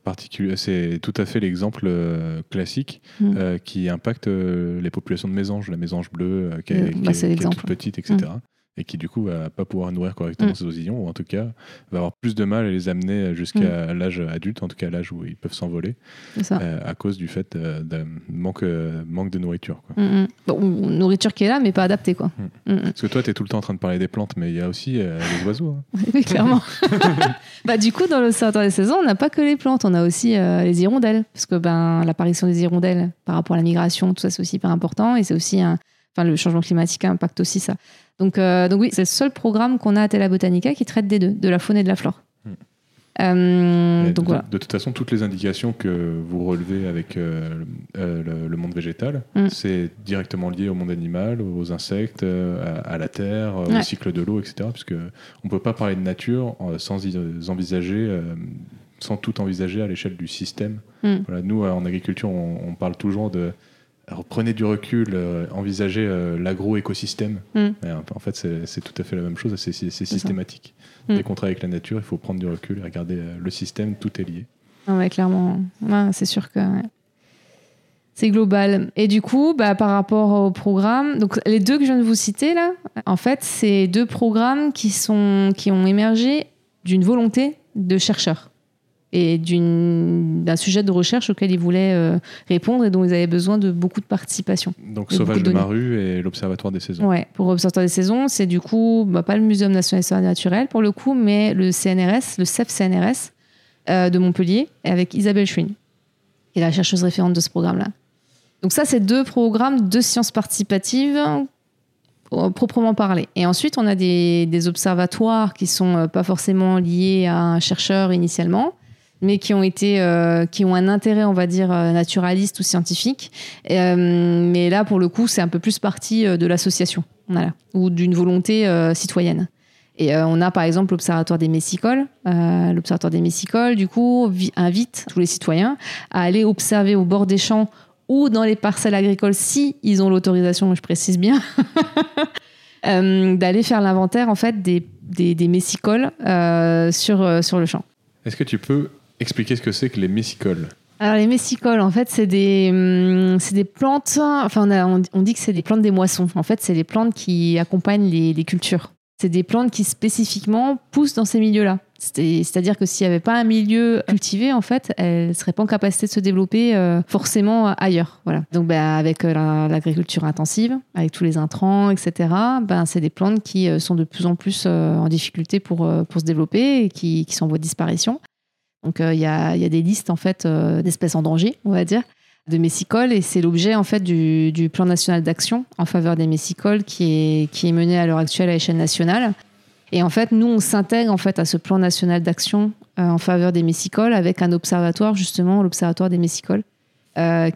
S3: tout à fait l'exemple euh, classique mm. euh, qui impacte les populations de mésanges, la mésange bleue qui, est, bah, qui, est, qui est toute petite, etc. Mm et qui du coup va pas pouvoir nourrir correctement mm. ses oisillons ou en tout cas va avoir plus de mal à les amener jusqu'à mm. l'âge adulte, en tout cas l'âge où ils peuvent s'envoler euh, à cause du fait euh, d'un manque, euh, manque de nourriture. Quoi.
S2: Mm, bon, nourriture qui est là mais pas adaptée. Quoi.
S3: Parce que toi tu es tout le temps en train de parler des plantes mais il y a aussi les oiseaux.
S2: Hein. oui, clairement. bah, du coup dans l'observatoire des saisons on n'a pas que les plantes, on a aussi les hirondelles parce que ben, l'apparition des hirondelles par rapport à la migration, tout ça c'est aussi hyper important et c'est aussi un... Enfin, le changement climatique impacte aussi ça. Donc, euh, donc oui, c'est le seul programme qu'on a à Tela Botanica qui traite des deux, de la faune et de la flore. Hmm.
S3: Euh, donc de, voilà. de, toute façon, toutes les indications que vous relevez avec euh, le, monde végétal, hmm. c'est directement lié au monde animal, aux insectes, à, la terre, au cycle de l'eau, etc. Puisque on ne peut pas parler de nature sans envisager, sans tout envisager à l'échelle du système. Hmm. Voilà, nous, en agriculture, on, on parle toujours de prenez du recul, euh, envisagez euh, l'agro-écosystème. Mm. En fait, c'est tout à fait la même chose, c'est systématique. Mm. Dès qu'on travaille avec la nature, il faut prendre du recul et regarder euh, le système, tout est lié.
S2: Ah ouais, clairement. c'est sûr que c'est global. Et du coup, bah, par rapport au programme, donc les deux que je viens de vous citer là, en fait, c'est deux programmes qui, sont, qui ont émergé d'une volonté de chercheurs et d'un sujet de recherche auquel ils voulaient euh, répondre et dont ils avaient besoin de beaucoup de participation.
S3: Donc Sauvage de, Maru et l'Observatoire des saisons.
S2: Ouais, pour l'Observatoire des saisons, c'est du coup bah, pas le Muséum national d'histoire naturelle pour le coup, mais le CNRS, le CEF-CNRS euh, de Montpellier, avec Isabelle Schwinn, qui est la chercheuse référente de ce programme-là. Donc ça, c'est deux programmes de sciences participatives euh, proprement parler. Et ensuite, on a des, des observatoires qui sont pas forcément liés à un chercheur initialement, mais qui ont été euh, qui ont un intérêt on va dire euh, naturaliste ou scientifique. Euh, mais là pour le coup c'est un peu plus partie de l'association ou d'une volonté citoyenne. Et on a par exemple l'observatoire des messicoles l'observatoire des messicoles du coup invite tous les citoyens à aller observer au bord des champs ou dans les parcelles agricoles si ils ont l'autorisation je précise bien d'aller faire l'inventaire en fait des, des, des messicoles sur, sur le champ.
S3: Est-ce que tu peux expliquer ce que c'est que les messicoles.
S2: Alors les messicoles, en fait, c'est des, hum, des plantes. Enfin, on, dit que c'est des plantes des moissons. En fait, c'est des plantes qui accompagnent les, cultures. C'est des plantes qui spécifiquement poussent dans ces milieux-là. C'est-à-dire que s'il n'y avait pas un milieu cultivé, en fait, elles ne seraient pas en capacité de se développer euh, forcément ailleurs. Voilà. Donc, ben, avec euh, l'agriculture intensive, avec tous les intrants, etc., ben, c'est des plantes qui euh, sont de plus en plus en difficulté pour, pour se développer et qui, qui sont en voie de disparition. Donc euh, il y, a, des listes en fait euh, d'espèces en danger, on va dire, de messicoles et c'est l'objet en fait du, plan national d'action en faveur des messicoles qui est, qui est mené à l'heure actuelle à l'échelle nationale. Et en fait, nous, on s'intègre en fait à ce plan national d'action euh, en faveur des messicoles avec un observatoire justement, l'observatoire des messicoles,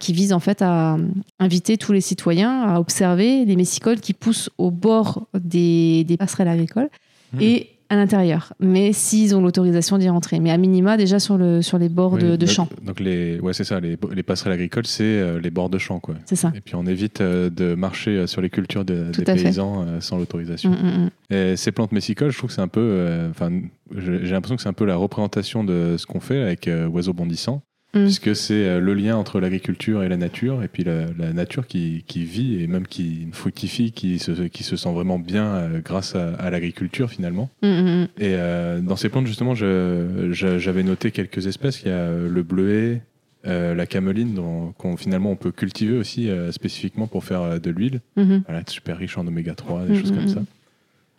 S2: qui vise en fait à inviter tous les citoyens à observer les messicoles qui poussent au bord des, passerelles agricoles mmh. et à l'intérieur, mais s'ils ont l'autorisation d'y rentrer. Mais à minima, déjà sur, le, sur les bords de, champs.
S3: Donc, les, ouais, c'est ça, les, les, passerelles agricoles, c'est euh, les bords de champs. Quoi.
S2: C'est ça.
S3: Et puis on évite euh, de marcher euh, sur les cultures des paysans sans l'autorisation. Mm, mm, mm. Et ces plantes messicoles, je trouve que c'est un peu. Enfin, j'ai l'impression que c'est un peu la représentation de ce qu'on fait avec Oiseaux bondissants. Mm. puisque c'est euh, le lien entre l'agriculture et la nature, et puis la, nature qui, qui, vit et même qui fructifie, qui se, qui se sent vraiment bien euh, grâce à, l'agriculture finalement. Mm, mm, et euh, dans ces plantes, justement, j'avais noté quelques espèces. Il y a le bleuet, la cameline, qu'on finalement on peut cultiver aussi spécifiquement pour faire de l'huile. Mm-hmm. Voilà, super riche en oméga 3, des choses comme ça.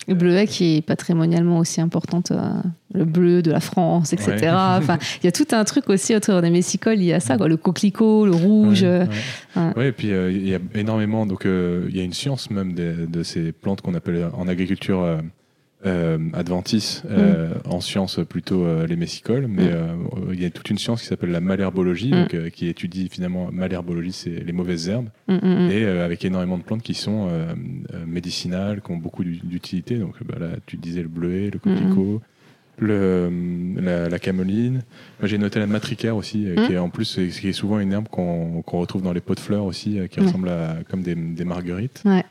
S2: Le bleuet qui est patrimonialement aussi importante, euh, le bleu de la France, etc. Enfin, il y a tout un truc aussi autour des messicoles, il y a ça, quoi, le coquelicot, le rouge.
S3: Oui, et puis euh, il y a énormément, donc euh, il y a une science même de, de ces plantes qu'on appelle en agriculture euh, Adventis euh, mm. en sciences plutôt euh, les messicoles, mais mm. il y a toute une science qui s'appelle la malherbologie, mm. donc, qui étudie finalement malherbologie, c'est les mauvaises herbes, et avec énormément de plantes qui sont médicinales, qui ont beaucoup d'utilité. Donc bah, là, tu disais le bleuet, le coquelicot. le, la, la cameline. Moi, j'ai noté la matricaire aussi, euh, qui est en plus, qui est souvent une herbe qu'on qu'on retrouve dans les pots de fleurs aussi, euh, qui
S2: Ouais.
S3: ressemble à comme des, des marguerites.
S2: Ouais.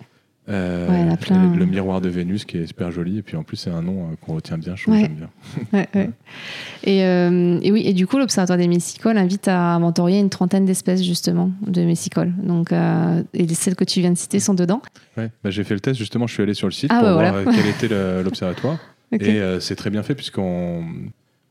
S3: Euh,
S2: Ouais, a plein.
S3: Le miroir de Vénus, qui est super joli. Et puis en plus, c'est un nom euh, qu'on retient bien, je trouve
S2: Ouais.
S3: j'aime bien.
S2: Ouais, ouais. Et, euh, et oui, et du coup, l'Observatoire des messicoles invite à inventorier une trentaine d'espèces justement de messicoles. Donc, euh, et les- celles que tu viens de citer sont dedans.
S3: Ouais. Bah, j'ai fait le test, justement, je suis allé sur le site
S2: Ah,
S3: pour
S2: bah,
S3: voir
S2: voilà.
S3: quel était l'observatoire. Et c'est très bien fait puisqu'on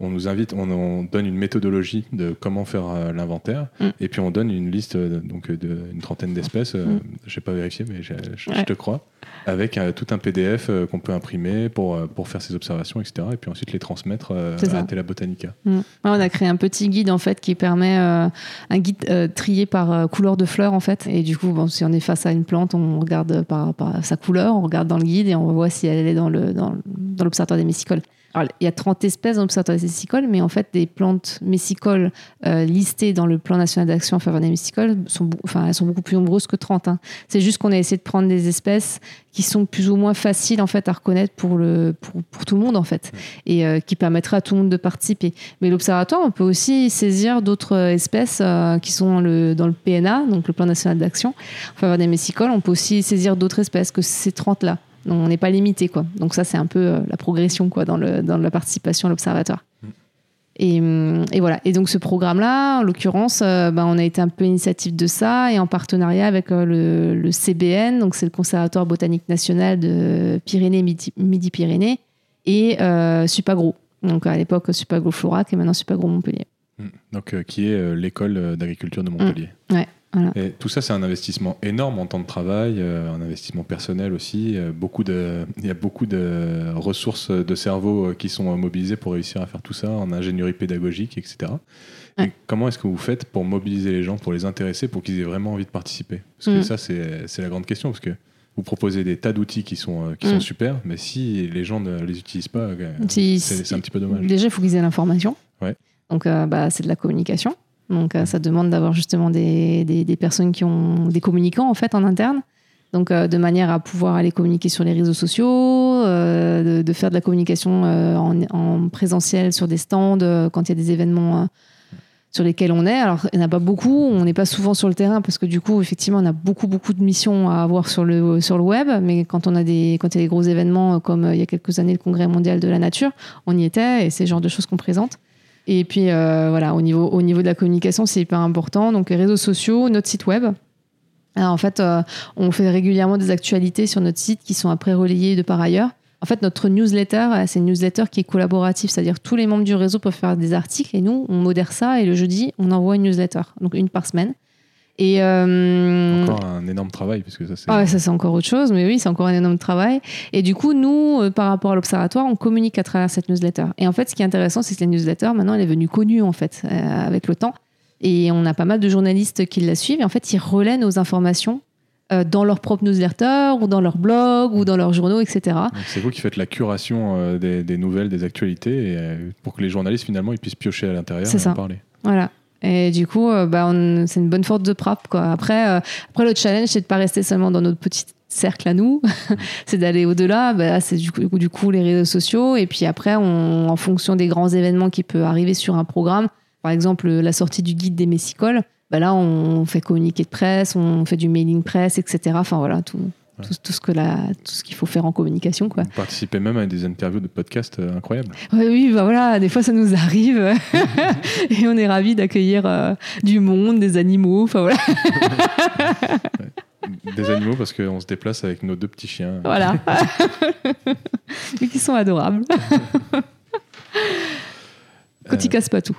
S3: on nous invite, on, on donne une méthodologie de comment faire euh, l'inventaire,
S2: Mm.
S3: et puis on donne une liste euh, donc d'une trentaine d'espèces. euh,
S2: Mm.
S3: Je n'ai pas vérifié, mais je,
S2: Ouais.
S3: te crois, avec euh, tout un PDF euh, qu'on peut imprimer pour euh, pour faire ses observations, etc. Et puis ensuite les transmettre euh, à Tela Botanica.
S2: Mm. Ouais, on a créé un petit guide en fait qui permet euh, un guide euh, trié par euh, couleur de fleurs en fait. Et du coup, bon, si on est face à une plante, on regarde par, par sa couleur, on regarde dans le guide et on voit si elle est dans le dans, dans l'observatoire des messicoles. Il y a 30 espèces dans l'observatoire des messicoles, mais en fait, des plantes messicoles euh, listées dans le plan national d'action en faveur des messicoles sont, enfin, elles sont beaucoup plus nombreuses que 30. hein. C'est juste qu'on a essayé de prendre des espèces qui sont plus ou moins faciles en fait à reconnaître pour le pour, pour tout le monde en fait et euh, qui permettraient à tout le monde de participer. Mais l'observatoire, on peut aussi saisir d'autres espèces euh, qui sont dans le, dans le PNA, donc le plan national d'action en faveur des messicoles. On peut aussi saisir d'autres espèces que ces 30 là. Donc on n'est pas limité quoi. Donc ça c'est un peu euh, la progression quoi dans le dans la participation à l'observatoire. Et, hum, et voilà. Et donc ce programme-là, en l'occurrence, euh, ben, on a été un peu initiative de ça et en partenariat avec euh, le, le CBN, donc c'est le Conservatoire botanique national de Pyrénées, Midi- Midi-Pyrénées, et euh, Supagro. Donc à l'époque Supagro Florac et maintenant Supagro Montpellier.
S3: Mm. Donc qui est l'école d'agriculture de Montpellier.
S2: Ouais, voilà.
S3: Et tout ça, c'est un investissement énorme en temps de travail, euh, un investissement personnel aussi. euh, beaucoup de, il y a beaucoup de ressources de cerveau euh, qui sont mobilisées pour réussir à faire tout ça en ingénierie pédagogique, etc. Et comment est-ce que vous faites pour mobiliser les gens, pour les intéresser, pour qu'ils aient vraiment envie de participer? Parce que
S2: Mm.
S3: ça, c'est la grande question, parce que vous proposez des tas d'outils qui sont, euh, qui
S2: Mm.
S3: sont super, mais si les gens ne les utilisent pas,
S2: Si-
S3: c'est c'est un petit peu dommage.
S2: Déjà, il faut qu'ils aient l'information.
S3: Ouais.
S2: Donc, euh, bah, c'est de la communication. Donc, euh, ça demande d'avoir justement des, des, des personnes qui ont des communicants en fait en interne. Donc, euh, de manière à pouvoir aller communiquer sur les réseaux sociaux, euh, de, de faire de la communication euh, en, en présentiel sur des stands euh, quand il y a des événements sur lesquels on est. Alors, il n'y en a pas beaucoup, on n'est pas souvent sur le terrain parce que du coup, effectivement, on a beaucoup, beaucoup de missions à avoir sur le, sur le web. Mais quand, on a des, quand il y a des gros événements comme il y a quelques années le Congrès mondial de la nature, on y était et c'est le genre de choses qu'on présente. Et puis euh, voilà, au niveau, au niveau de la communication, c'est hyper important. Donc, les réseaux sociaux, notre site web. En fait, euh, on fait régulièrement des actualités sur notre site qui sont après relayées de par ailleurs. En fait, notre newsletter, euh, c'est une newsletter qui est collaborative, c'est-à-dire tous les membres du réseau peuvent faire des articles et nous, on modère ça et le jeudi, on envoie une newsletter, donc une par semaine. Et euh,
S3: Encore un énorme travail, parce que ça, c'est.
S2: ah ouais, ça c'est encore autre chose, mais oui, c'est encore un énorme travail. Et du coup, nous, euh, par rapport à l'observatoire, on communique à travers cette newsletter. Et en fait, ce qui est intéressant, c'est que la newsletter, maintenant, elle est venue connue en fait euh, avec le temps. Et on a pas mal de journalistes qui la suivent. Et en fait, ils relaient nos informations dans leur propre newsletter ou dans leur blog ou dans leurs journaux, etc.
S3: C'est vous qui faites la curation des, des nouvelles, des actualités, et, pour que les journalistes finalement ils puissent piocher à l'intérieur et
S2: ça.
S3: en parler.
S2: Voilà. Et du coup, euh, bah, c'est une bonne force de frappe. Quoi. Après, euh, après, le challenge, c'est de pas rester seulement dans notre petit cercle à nous, c'est d'aller au-delà. Bah, c'est du coup, du coup les réseaux sociaux. Et puis après, on, en fonction des grands événements qui peuvent arriver sur un programme, par exemple la sortie du guide des messicoles, bah, là, on fait communiqué de presse, on fait du mailing presse, etc. Enfin voilà, tout. Tout, tout ce que la, tout ce qu'il faut faire en communication. Quoi.
S3: Vous participez même à des interviews de podcasts euh, incroyables.
S2: Ouais, oui, bah voilà, des fois ça nous arrive et on est ravis d'accueillir euh, du monde, des animaux, enfin voilà.
S3: Des animaux parce qu'on se déplace avec nos deux petits chiens.
S2: voilà. Mais qui sont adorables. Quand ils
S3: Euh,
S2: cassent pas tout.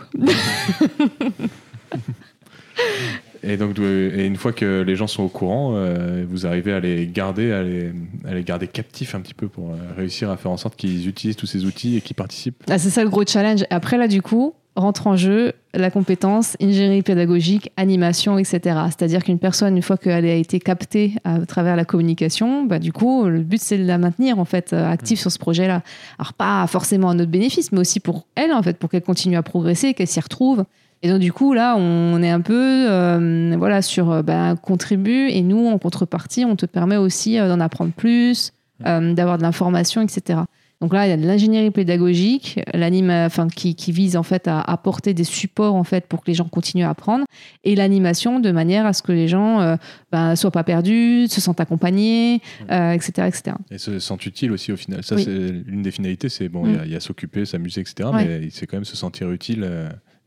S3: Et donc, et une fois que les gens sont au courant, euh, vous arrivez à les garder, à les, à les garder captifs un petit peu pour euh, réussir à faire en sorte qu'ils utilisent tous ces outils et qu'ils participent.
S2: Ah, c'est ça le gros challenge. Après là, du coup, rentre en jeu la compétence ingénierie pédagogique, animation, etc. C'est-à-dire qu'une personne, une fois qu'elle a été captée à travers la communication, bah, du coup, le but c'est de la maintenir en fait euh, active sur ce projet-là. Alors pas forcément à notre bénéfice, mais aussi pour elle en fait, pour qu'elle continue à progresser, qu'elle s'y retrouve. Et donc du coup là, on est un peu euh, voilà sur bah, contribue et nous en contrepartie, on te permet aussi euh, d'en apprendre plus, euh, d'avoir de l'information, etc. Donc là, il y a de l'ingénierie pédagogique, enfin, qui, qui, vise en fait à apporter des supports en fait pour que les gens continuent à apprendre, et l'animation de manière à ce que les gens ne ben, soient pas perdus, se sentent accompagnés, etc., etc.
S3: Et se sentent utiles aussi au final. Ça, c'est l'une des finalités, c'est bon, il y a, s'occuper, s'amuser, etc. Mais c'est quand même se sentir utile.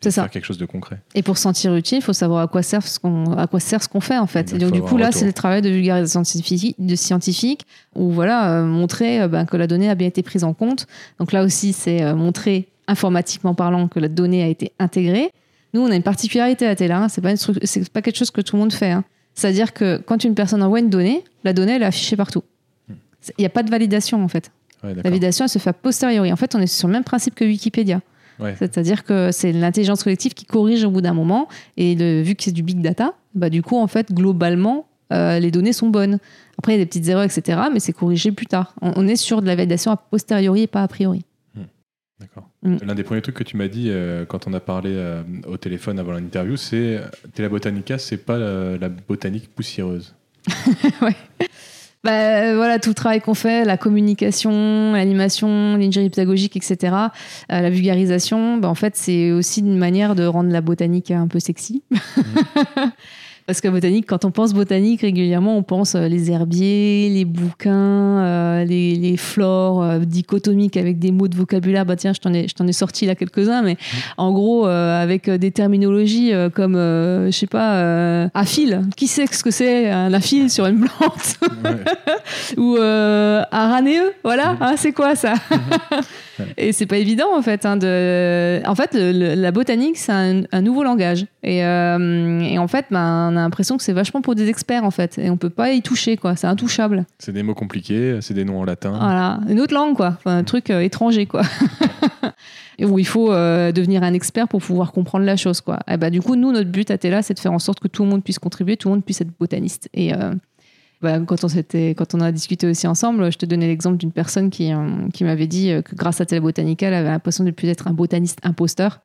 S3: C'est ça. Faire quelque chose de concret.
S2: Et pour se sentir utile, il faut savoir à quoi sert ce qu'on, à quoi sert ce qu'on fait en fait. Et donc du coup là, c'est le travail de vulgarisation scientifique, de scientifique, où voilà, euh, montrer euh, ben, que la donnée a bien été prise en compte. Donc là aussi, c'est euh, montrer informatiquement parlant que la donnée a été intégrée. Nous, on a une particularité à Tela, hein. c'est pas c'est pas quelque chose que tout le monde fait. Hein. C'est-à-dire que quand une personne envoie une donnée, la donnée elle est affichée partout. Hmm. Il n'y a pas de validation en fait. la validation elle se fait a posteriori. En fait, on est sur le même principe que Wikipédia. C'est-à-dire que c'est l'intelligence collective qui corrige au bout d'un moment. Et vu que c'est du big data, bah, du coup, en fait, globalement, euh, les données sont bonnes. Après, il y a des petites erreurs, etc., mais c'est corrigé plus tard. On, est sur de la validation a posteriori et pas a priori.
S3: Hmm. D'accord. Hmm. L'un des premiers trucs que tu m'as dit euh, quand on a parlé euh, au téléphone avant l'interview, c'est Tela Botanica, c'est pas la, la, botanique poussiéreuse.
S2: ouais. Bah, voilà, tout le travail qu'on fait, la communication, l'animation, l'ingénierie pédagogique, etc., euh, la vulgarisation, bah, en fait, c'est aussi une manière de rendre la botanique un peu sexy. Mmh. Parce que botanique, quand on pense botanique, régulièrement, on pense euh, les herbiers, les bouquins, euh, les, les, flores euh, dichotomiques avec des mots de vocabulaire. Bah tiens, je t'en ai, je t'en ai sorti là quelques-uns, mais mmh. en gros, avec des terminologies comme, je sais pas, aphile. Qui sait ce que c'est un aphile sur une plante? Ou aranéeux, voilà. Mmh. Ah, c'est quoi ça? Et c'est pas évident en fait. Hein, de... En fait, la botanique, c'est un, nouveau langage. Et, et en fait, ben, on a l'impression que c'est vachement pour des experts en fait, et on peut pas y toucher quoi, c'est intouchable.
S3: C'est des mots compliqués, c'est des noms en latin.
S2: Voilà, une autre langue quoi, enfin, un truc euh, étranger quoi. et où il faut euh, devenir un expert pour pouvoir comprendre la chose quoi. Et bah, du coup, nous, notre but à Tela, c'est de faire en sorte que tout le monde puisse contribuer, tout le monde puisse être botaniste. Et euh, bah, quand, on quand on a discuté aussi ensemble, je te donnais l'exemple d'une personne qui, qui m'avait dit que grâce à Tela Botanica, elle avait l'impression de plus être un botaniste imposteur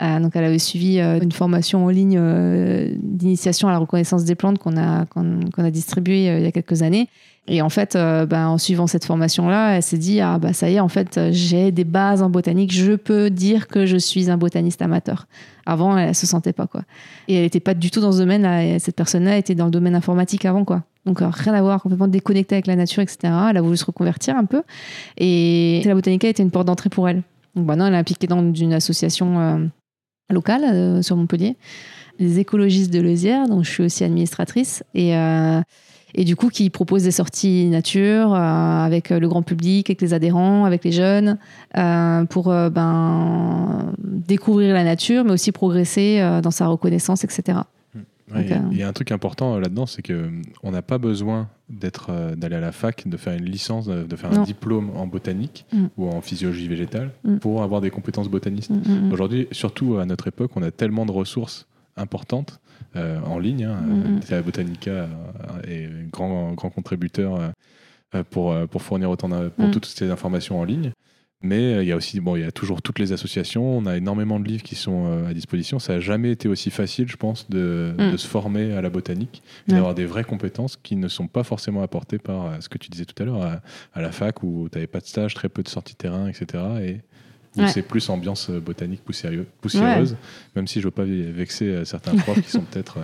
S2: euh, donc, elle avait suivi euh, une formation en ligne euh, d'initiation à la reconnaissance des plantes qu'on a, qu'on, a distribuée il y a quelques années. Et en fait, ben, en suivant cette formation-là, elle s'est dit ah bah ça y est, en fait, j'ai des bases en botanique, je peux dire que je suis un botaniste amateur. Avant, elle, se sentait pas quoi. Et elle n'était pas du tout dans ce domaine. Cette personne-là était dans le domaine informatique avant quoi. Donc rien à voir, complètement déconnectée avec la nature, etc. Elle a voulu se reconvertir un peu. Et la botanica était une porte d'entrée pour elle. Donc maintenant, elle est impliquée dans une association locale euh, sur Montpellier, les écologistes de Leusière, dont je suis aussi administratrice, et, euh, et du coup qui propose des sorties nature euh, avec le grand public, avec les adhérents, avec les jeunes, pour ben, découvrir la nature, mais aussi progresser dans sa reconnaissance, etc.
S3: il y a un truc important là-dedans, c'est que on n'a pas besoin d'être d'aller à la fac, de faire une licence, de faire un diplôme en botanique mm. ou en physiologie végétale mm. pour avoir des compétences botanistes. Mm, Aujourd'hui, surtout à notre époque, on a tellement de ressources importantes euh, en ligne. Hein, la Botanica euh, est un grand, grand contributeur euh, pour, pour fournir autant pour toutes ces informations en ligne. Mais euh, il y a aussi, bon, il y a toujours toutes les associations. On a énormément de livres qui sont euh, à disposition. Ça n'a jamais été aussi facile, je pense, de, mm. se former à la botanique et d'avoir des vraies compétences qui ne sont pas forcément apportées par euh, ce que tu disais tout à l'heure à, la fac où tu n'avais pas de stage, très peu de sorties terrain, etc. Et c'est plus ambiance botanique poussiéreuse, même si je ne veux pas vexer certains profs qui sont peut-être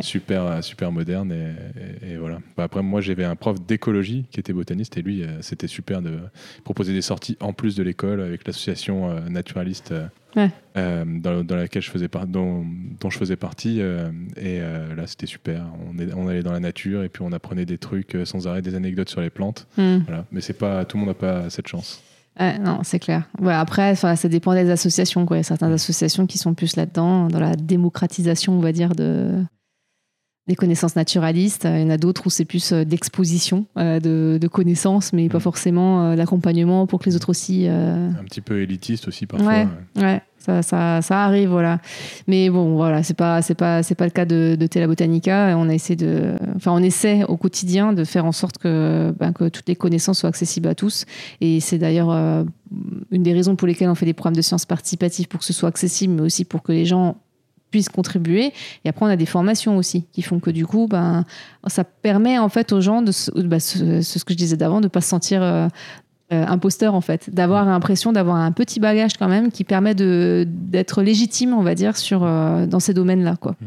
S3: super, super moderne. Et, voilà. Bah, après, moi, j'avais un prof d'écologie qui était botaniste et lui, euh, c'était super de proposer des sorties en plus de l'école avec l'association euh, naturaliste. Euh, dans, laquelle je faisais dont, dont, je faisais partie et là c'était super on, est, on allait dans la nature et puis on apprenait des trucs sans arrêt des anecdotes sur les plantes hmm. voilà. mais c'est pas tout le monde n'a pas cette chance
S2: non, c'est clair. après, ça dépend des associations. Quoi. Il y a certaines associations qui sont plus là-dedans, dans la démocratisation, on va dire, de, des connaissances naturalistes. Il y en a d'autres où c'est plus euh, d'exposition euh, de, connaissances, mais pas mm. forcément euh, d'accompagnement pour que les autres aussi. Un
S3: petit peu élitiste aussi parfois.
S2: Ouais, ouais. Ça, ça, ça, arrive, voilà. Mais bon, voilà, c'est pas, c'est pas, c'est pas le cas de, de Tela Botanica. On a essayé de, enfin, on essaie au quotidien de faire en sorte que, ben, que toutes les connaissances soient accessibles à tous. Et c'est d'ailleurs une des raisons pour lesquelles on fait des programmes de sciences participatives pour que ce soit accessible, mais aussi pour que les gens puissent contribuer. Et après, on a des formations aussi qui font que du coup, ben, ça permet en fait aux gens de, bah, ce, ce, que je disais d'avant, de pas se sentir euh, euh, imposteur en fait, d'avoir l'impression d'avoir un petit bagage quand même qui permet de d'être légitime, on va dire, sur euh, dans ces domaines-là, quoi.
S3: Mm.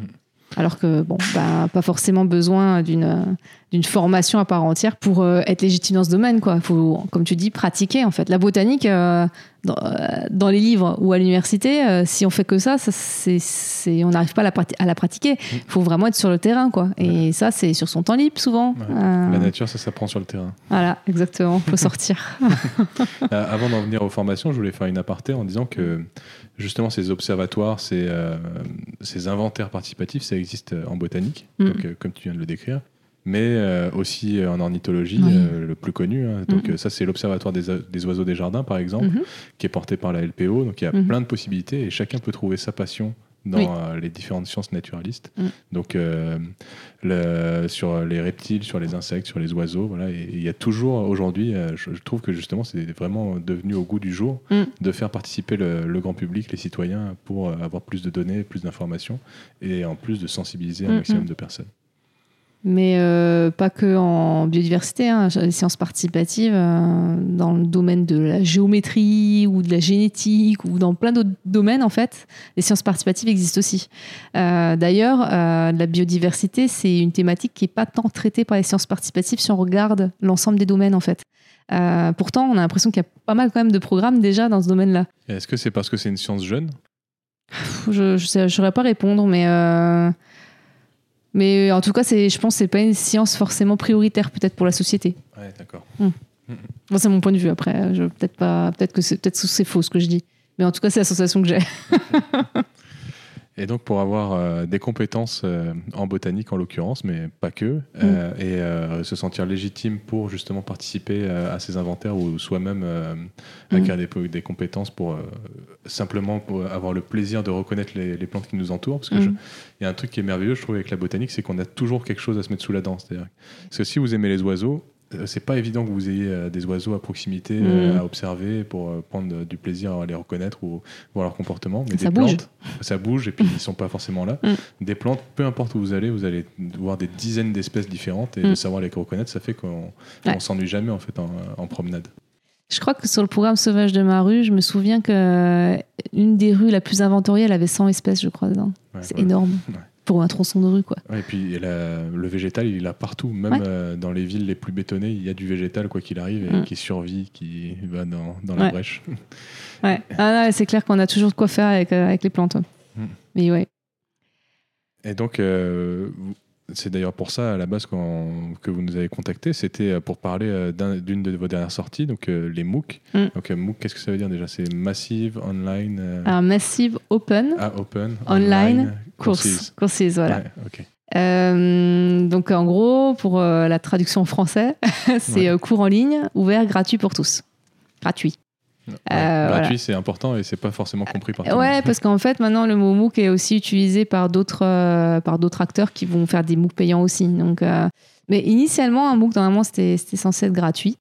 S2: Alors que bon, bah, pas forcément besoin d'une d'une formation à part entière pour euh, être légitime dans ce domaine, quoi. Faut, comme tu dis, pratiquer en fait. La botanique, euh, dans, euh, dans les livres ou à l'université, euh, si on fait que ça, ça c'est, c'est- on n'arrive pas à la, prati- à la pratiquer. Il faut vraiment être sur le terrain, quoi. Et ça, c'est sur son temps libre souvent.
S3: Ouais.
S2: Euh,
S3: La nature, ça s'apprend sur le terrain.
S2: voilà, exactement. Faut sortir.
S3: Avant d'en venir aux formations, je voulais faire une aparté en disant que justement ces observatoires, ces, euh, ces inventaires participatifs, ça existe en botanique,
S2: Mm.
S3: donc, comme tu viens de le décrire, mais euh, aussi euh, en ornithologie,
S2: Oui.
S3: euh, le plus connu. hein. Donc euh, ça, c'est l'Observatoire des, des oiseaux des jardins, par exemple,
S2: Mhm.
S3: qui est porté par la LPO. Donc il y a
S2: Mhm.
S3: plein de possibilités et chacun peut trouver sa passion dans
S2: Oui.
S3: les différentes sciences naturalistes.
S2: Mm.
S3: Donc euh, le- sur les reptiles, sur les insectes, sur les oiseaux, voilà. Et il y a toujours aujourd'hui, je, je trouve que justement c'est vraiment devenu au goût du jour
S2: Mm.
S3: de faire participer le, le grand public, les citoyens, pour avoir plus de données, plus d'informations et en plus de sensibiliser un
S2: Mm,
S3: maximum de personnes.
S2: Mais euh, pas que en biodiversité, hein, les sciences participatives, euh, dans le domaine de la géométrie ou de la génétique ou dans plein d'autres domaines, en fait, les sciences participatives existent aussi. Euh, D'ailleurs, la biodiversité, c'est une thématique qui n'est pas tant traitée par les sciences participatives si on regarde l'ensemble des domaines, en fait. Pourtant, on a l'impression qu'il y a pas mal quand même de programmes déjà dans ce domaine-là.
S3: Est-ce que c'est parce que c'est une science jeune?
S2: Je ne saurais pas répondre, mais, mais en tout cas, c'est- je pense que ce n'est pas une science forcément prioritaire peut-être pour la société.
S3: Ouais, d'accord.
S2: Bon, c'est mon point de vue après. Je, peut-être, pas, peut-être que c'est, peut-être que c'est faux ce que je dis. Mais en tout cas, c'est la sensation que j'ai.
S3: Et donc pour avoir euh, des compétences euh, en botanique en l'occurrence, mais pas que, euh, et se sentir légitime pour justement participer à ces inventaires ou soi-même euh, acquérir des, des compétences pour simplement pour avoir le plaisir de reconnaître les, les plantes qui nous entourent. Parce que
S2: Mm.
S3: il y a un truc qui est merveilleux, je trouve, avec la botanique, c'est qu'on a toujours quelque chose à se mettre sous la dent. C'est-à-dire, parce que si vous aimez les oiseaux, c'est pas évident que vous ayez euh, des oiseaux à proximité euh,
S2: Mm.
S3: à observer pour euh, prendre euh, du plaisir à les reconnaître ou voir leur comportement. Mais
S2: Ça
S3: des
S2: bouge.
S3: plantes, ça bouge et puis ils sont pas forcément là.
S2: Mm.
S3: Des plantes, peu importe où vous allez, vous allez voir des dizaines d'espèces différentes et
S2: Mm.
S3: de savoir les reconnaître, ça fait qu'on
S2: Ouais.
S3: s'ennuie jamais en fait en, en promenade.
S2: Je crois que sur le programme Sauvage de ma rue, je me souviens que euh, une des rues la plus inventoriée, elle avait 100 espèces, je crois, dedans.
S3: Ouais,
S2: C'est
S3: voilà.
S2: énorme.
S3: Ouais.
S2: Pour un tronçon de rue, quoi.
S3: Ouais, et puis et la- le végétal, il est là partout, même
S2: Ouais.
S3: euh, dans les villes les plus bétonnées, il y a du végétal quoi qu'il arrive et
S2: Mm.
S3: qui survit, qui va dans, dans la brèche.
S2: Ouais. Ah, c'est clair qu'on a toujours de quoi faire avec, euh, avec les plantes. ouais.
S3: Mm.
S2: Mais ouais.
S3: Et donc, euh, vous- c'est d'ailleurs pour ça, à la base, que vous nous avez contacté, c'était euh, pour parler euh, d'un- d'une de vos dernières sorties, donc euh, les MOOC.
S2: Mm.
S3: Donc, MOOC, qu'est-ce que ça veut dire déjà? C'est Massive Online euh,
S2: Massive Open
S3: ah, Open
S2: Online
S3: Courses.
S2: Course. Courses, voilà.
S3: Ouais.
S2: Euh, donc en gros, pour la traduction en français, c'est
S3: Ouais.
S2: cours en ligne, ouvert, gratuit pour tous. Gratuit.
S3: Ouais,
S2: Euh,
S3: gratuit, c'est important et c'est pas forcément compris par tout
S2: Ouais,
S3: monde.
S2: parce qu'en fait, maintenant, le mot MOOC est aussi utilisé par d'autres euh, par d'autres acteurs qui vont faire des MOOC payants aussi. Donc, euh, mais initialement, un MOOC, normalement, c'était c'était censé être gratuit.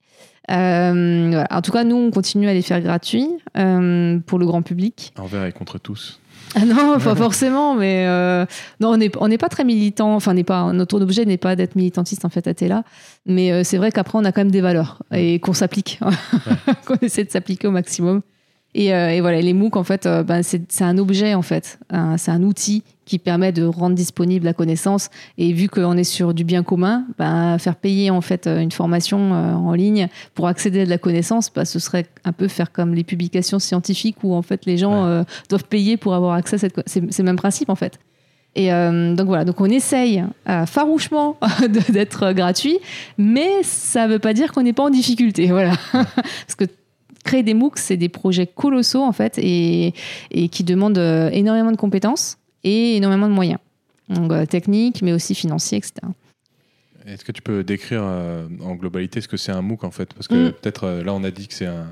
S2: Voilà. En tout cas, nous, on continue à les faire gratuits pour le grand public.
S3: Envers et contre tous.
S2: Ah non, pas forcément, mais euh, non, on n'est on n'est pas très militant. Enfin, n'est pas notre objet n'est pas d'être militantiste en fait à Tela, mais euh, c'est vrai qu'après on a quand même des valeurs et qu'on s'applique, qu'on essaie de s'appliquer au maximum. Et, euh, et voilà, les MOOC en fait, euh, ben, c'est un objet en fait, c'est un outil qui permet de rendre disponible la connaissance. Et vu qu'on est sur du bien commun, ben, faire payer en fait une formation euh, en ligne pour accéder à de la connaissance, ben, ce serait un peu faire comme les publications scientifiques où en fait les gens
S3: Ouais.
S2: euh, doivent payer pour avoir accès à cette. C'est le même principe en fait. Et euh, donc voilà, donc on essaye euh, farouchement d'être gratuit, mais ça ne veut pas dire qu'on n'est pas en difficulté. Voilà. Parce que créer des MOOC, c'est des projets colossaux en fait et, et qui demandent euh, énormément de compétences et énormément de moyens. Donc euh, techniques, mais aussi financiers, etc.
S3: Est-ce que tu peux décrire euh, en globalité ce que c'est un MOOC en fait? Parce que
S2: Mm.
S3: peut-être euh, là on a dit que c'est un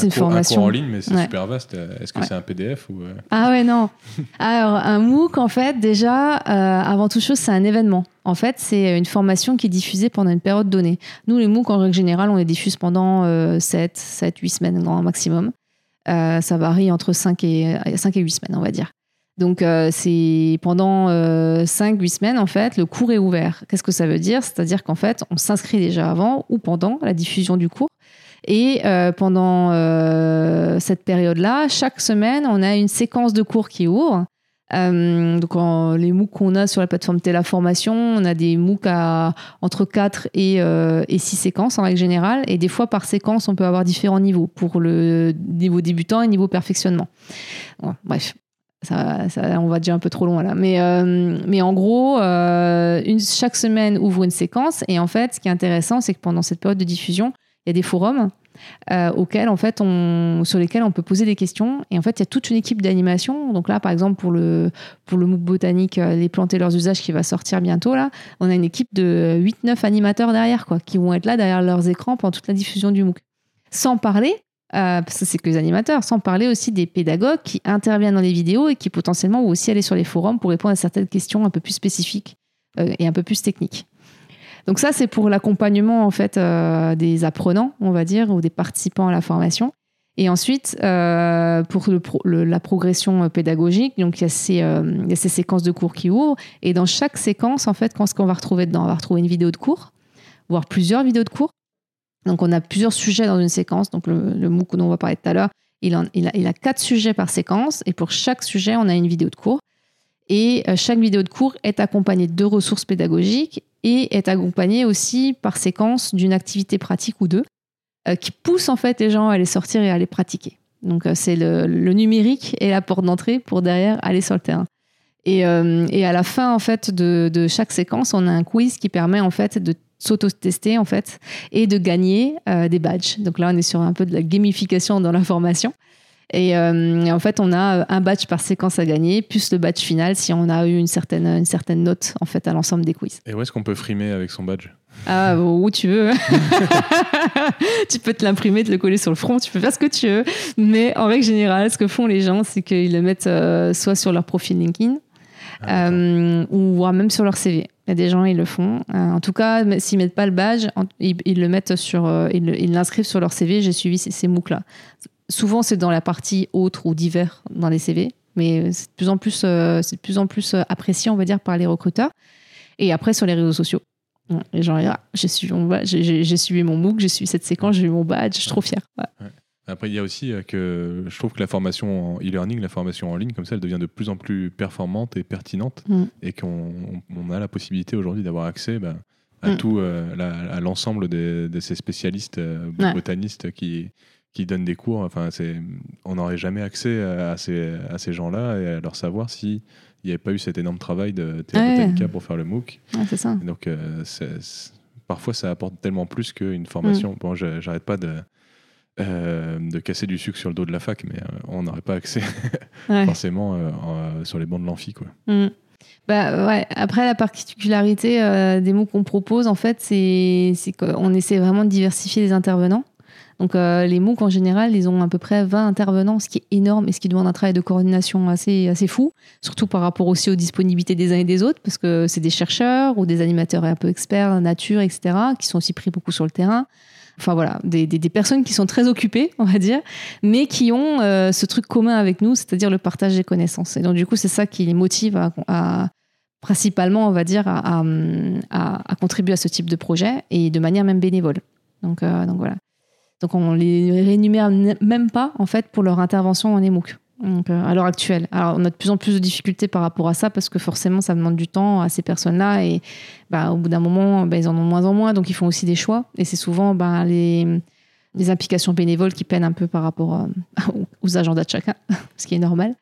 S2: C'est une
S3: un
S2: formation.
S3: cours en ligne, mais c'est
S2: Ouais.
S3: super vaste. Est-ce que
S2: Ouais.
S3: c'est un PDF ou euh,
S2: Ah ouais, non. Alors, un MOOC, en fait, déjà, euh, avant toute chose, c'est un événement. En fait, c'est une formation qui est diffusée pendant une période donnée. Nous, les MOOC, en règle générale, on les diffuse pendant euh, 7, 7, 8 semaines, grand maximum. Euh, ça varie entre 5 et, 5 et 8 semaines, on va dire. Donc, c'est pendant 5-8 semaines, en fait, le cours est ouvert. Qu'est-ce que ça veut dire? C'est-à-dire qu'en fait, on s'inscrit déjà avant ou pendant la diffusion du cours. Et euh, pendant euh, cette période-là, chaque semaine, on a une séquence de cours qui ouvre. Euh, donc les MOOC qu'on a sur la plateforme Téléformation, on a des MOOC à entre 4 et, euh, et 6 séquences en règle générale. Et des fois, par séquence, on peut avoir différents niveaux pour le niveau débutant et niveau perfectionnement. Bref, ça, on va déjà un peu trop loin là. Mais, mais en gros, chaque semaine ouvre une séquence. Et en fait, ce qui est intéressant, c'est que pendant cette période de diffusion, y a des forums euh, auxquels, en fait, on, sur lesquels on peut poser des questions. Et en fait, il y a toute une équipe d'animation. Donc là, par exemple, pour le, pour le MOOC botanique, euh, les plantes et leurs usages qui va sortir bientôt, là, on a une équipe de 8-9 animateurs derrière, quoi, qui vont être là derrière leurs écrans pendant toute la diffusion du MOOC. Sans parler, euh, parce que c'est que les animateurs, sans parler aussi des pédagogues qui interviennent dans les vidéos et qui potentiellement vont aussi aller sur les forums pour répondre à certaines questions un peu plus spécifiques et un peu plus techniques. Donc ça, c'est pour l'accompagnement en fait euh, des apprenants, on va dire, ou des participants à la formation. Et ensuite, euh, pour la progression euh, pédagogique, donc il y, a ces, séquences de cours qui ouvrent. Et dans chaque séquence, en fait, qu'est-ce qu'on va retrouver dedans? On va retrouver une vidéo de cours, voire plusieurs vidéos de cours. Donc on a plusieurs sujets dans une séquence. Donc le, MOOC dont on va parler tout à l'heure, il a quatre sujets par séquence. Et pour chaque sujet, on a une vidéo de cours. Et euh, chaque vidéo de cours est accompagnée de ressources pédagogiques et est accompagnée aussi par séquence d'une activité pratique ou deux euh, qui pousse en fait les gens à aller sortir et à aller pratiquer. Donc euh, c'est le, numérique et la porte d'entrée pour derrière aller sur le terrain. Et, à la fin en fait de, chaque séquence, on a un quiz qui permet en fait de s'auto-tester en fait et de gagner des badges. Donc là, on est sur un peu de la gamification dans la formation. Et, euh, et en fait, on a un badge par séquence à gagner, plus le badge final si on a eu une certaine, une certaine note en fait à l'ensemble des quiz.
S3: Et où est-ce qu'on peut frimer avec son badge?
S2: Ah, où tu veux. tu peux te l'imprimer, te le coller sur le front, tu peux faire ce que tu veux. Mais en règle générale, ce que font les gens, c'est qu'ils le mettent euh, soit sur leur profil LinkedIn,
S3: Ah,
S2: euh, ou voire même sur leur CV. Il y a des gens, ils le font. Euh, en tout cas, s'ils mettent pas le badge, ils, ils le mettent sur, euh, ils l'inscrivent sur leur CV. J'ai suivi ces, ces MOOC là. Souvent, c'est dans la partie autre ou divers dans les CV, mais c'est de plus en plus, euh, c'est de plus en plus euh, apprécié, on va dire, par les recruteurs. Et après, sur les réseaux sociaux. Les gens, ah, j'ai suivi mon badge, j'ai- suivi mon MOOC, j'ai suivi cette séquence, j'ai eu mon badge, je suis trop. Ouais.
S3: Après, il y a aussi euh, que je trouve que la formation en e-learning, la formation en ligne, comme ça, elle devient de plus en plus performante et pertinente
S2: Mm.
S3: et qu'on on a la possibilité aujourd'hui d'avoir accès bah, à
S2: Mm.
S3: tout, euh, la- à l'ensemble des- de ces spécialistes euh,
S2: Ouais.
S3: botanistes qui, qui donnent des cours. Enfin, on n'aurait jamais accès à, à ces, à ces gens-là et à leur savoir si il n'y avait pas eu cet énorme travail de Théa
S2: Ouais.
S3: Pour faire le MOOC.
S2: Ouais, c'est ça.
S3: Et donc, euh, parfois, ça apporte tellement plus qu'une formation. Bon, je- j'arrête pas de, euh, de casser du sucre sur le dos de la fac, mais euh, on n'aurait pas accès
S2: Ouais.
S3: forcément euh, en- sur les bancs de l'amphi. Quoi.
S2: Mm. Bah, ouais. Après, la particularité des mots qu'on propose, en fait, c'est qu'on essaie vraiment de diversifier les intervenants. Donc, euh, les MOOC, en général, ils ont à peu près 20 intervenants, ce qui est énorme et ce qui demande un travail de coordination assez, assez fou, surtout par rapport aussi aux disponibilités des uns et des autres, parce que c'est des chercheurs ou des animateurs un peu experts, nature, etc., qui sont aussi pris beaucoup sur le terrain. Enfin voilà, des, personnes qui sont très occupées, on va dire, mais qui ont euh, ce truc commun avec nous, c'est-à-dire le partage des connaissances. Et donc, du coup, c'est ça qui les motive à, principalement, on va dire, à, à- contribuer à ce type de projet et de manière même bénévole. Donc, euh, donc voilà. Donc, on les rémunère même pas, en fait, pour leur intervention en EMOOC. Euh, à l'heure actuelle. Alors, on a de plus en plus de difficultés par rapport à ça parce que forcément, ça demande du temps à ces personnes-là et bah, au bout d'un moment, bah, ils en ont moins en moins, donc ils font aussi des choix. Et c'est souvent bah, les, les implications bénévoles qui peinent un peu par rapport euh, aux agendas de chacun, ce qui est normal.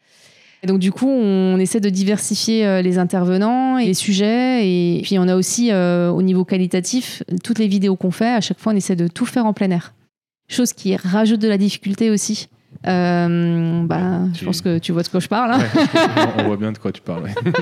S2: Et donc du coup, on essaie de diversifier euh, les intervenants et les sujets. Et puis on a aussi, au niveau qualitatif, toutes les vidéos qu'on fait, à chaque fois, on essaie de tout faire en plein air. Chose qui rajoute de la difficulté aussi. Euh, bah,
S3: Ouais,
S2: Je pense que tu vois de quoi je parle. hein.
S3: Ouais, on- voit bien de quoi tu parles. ouais.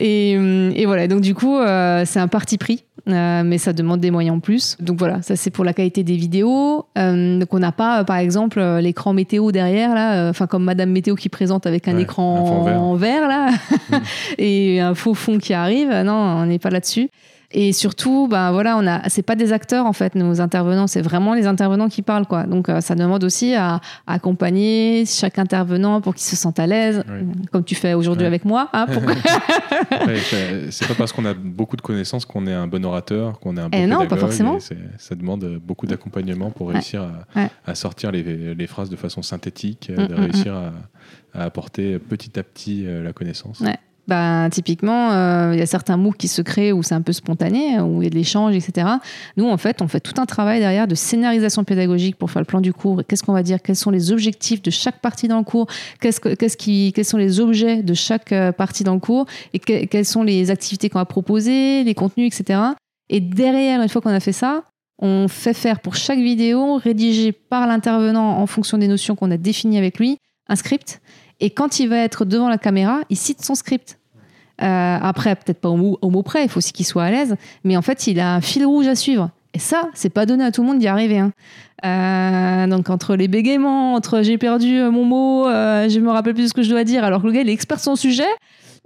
S2: Et, euh, et voilà, donc du coup, euh, c'est un parti pris, euh, mais ça demande des moyens en plus. Donc voilà, ça c'est pour la qualité des vidéos. Donc on n'a pas, par exemple, l'écran météo derrière, là, enfin comme Madame Météo qui présente avec un écran
S3: un
S2: en vert, là, et un faux fond qui arrive. Non, on n'est pas là-dessus. Et surtout, ben voilà, on a, c'est pas des acteurs en fait, nos intervenants, c'est vraiment les intervenants qui parlent quoi. Donc euh, ça demande aussi à, à accompagner chaque intervenant pour qu'il se sente à l'aise,
S3: Oui.
S2: comme tu fais aujourd'hui
S3: Ouais.
S2: avec moi. hein, pour-
S3: Ouais, c'est- pas parce qu'on a beaucoup de connaissances qu'on est un bon orateur, qu'on est un bon
S2: Eh non, pas forcément.
S3: et Ça demande beaucoup d'accompagnement pour réussir à,
S2: Ouais.
S3: à sortir les, les phrases de façon synthétique,
S2: Mm,
S3: de
S2: mm,
S3: réussir à, à apporter petit à petit euh, la connaissance.
S2: Ben, typiquement, euh, il y a certains MOOC qui se créent où c'est un peu spontané, où il y a de l'échange, etc. Nous, en fait, on fait tout un travail derrière de scénarisation pédagogique pour faire le plan du cours. Qu'est-ce qu'on va dire? Quels sont les objectifs de chaque partie dans le cours? Qu'est-ce que- qu'est-ce qui, Quels sont les objets de chaque euh, partie dans le cours? Et que- quelles sont les activités qu'on va proposer, les contenus, etc. Et derrière, une fois qu'on a fait ça, on fait faire pour chaque vidéo, rédigé par l'intervenant en fonction des notions qu'on a définies avec lui, un script. Et quand il va être devant la caméra, il cite son script. Euh, après, peut-être pas au mot, près, il faut aussi qu'il soit à l'aise, mais en fait, il a un fil rouge à suivre. Et ça, c'est pas donné à tout le monde d'y arriver. hein. Euh, donc, entre les bégaiements, entre j'ai perdu mon mot, euh, je me rappelle plus ce que je dois dire, alors que le gars, il est expert de son sujet,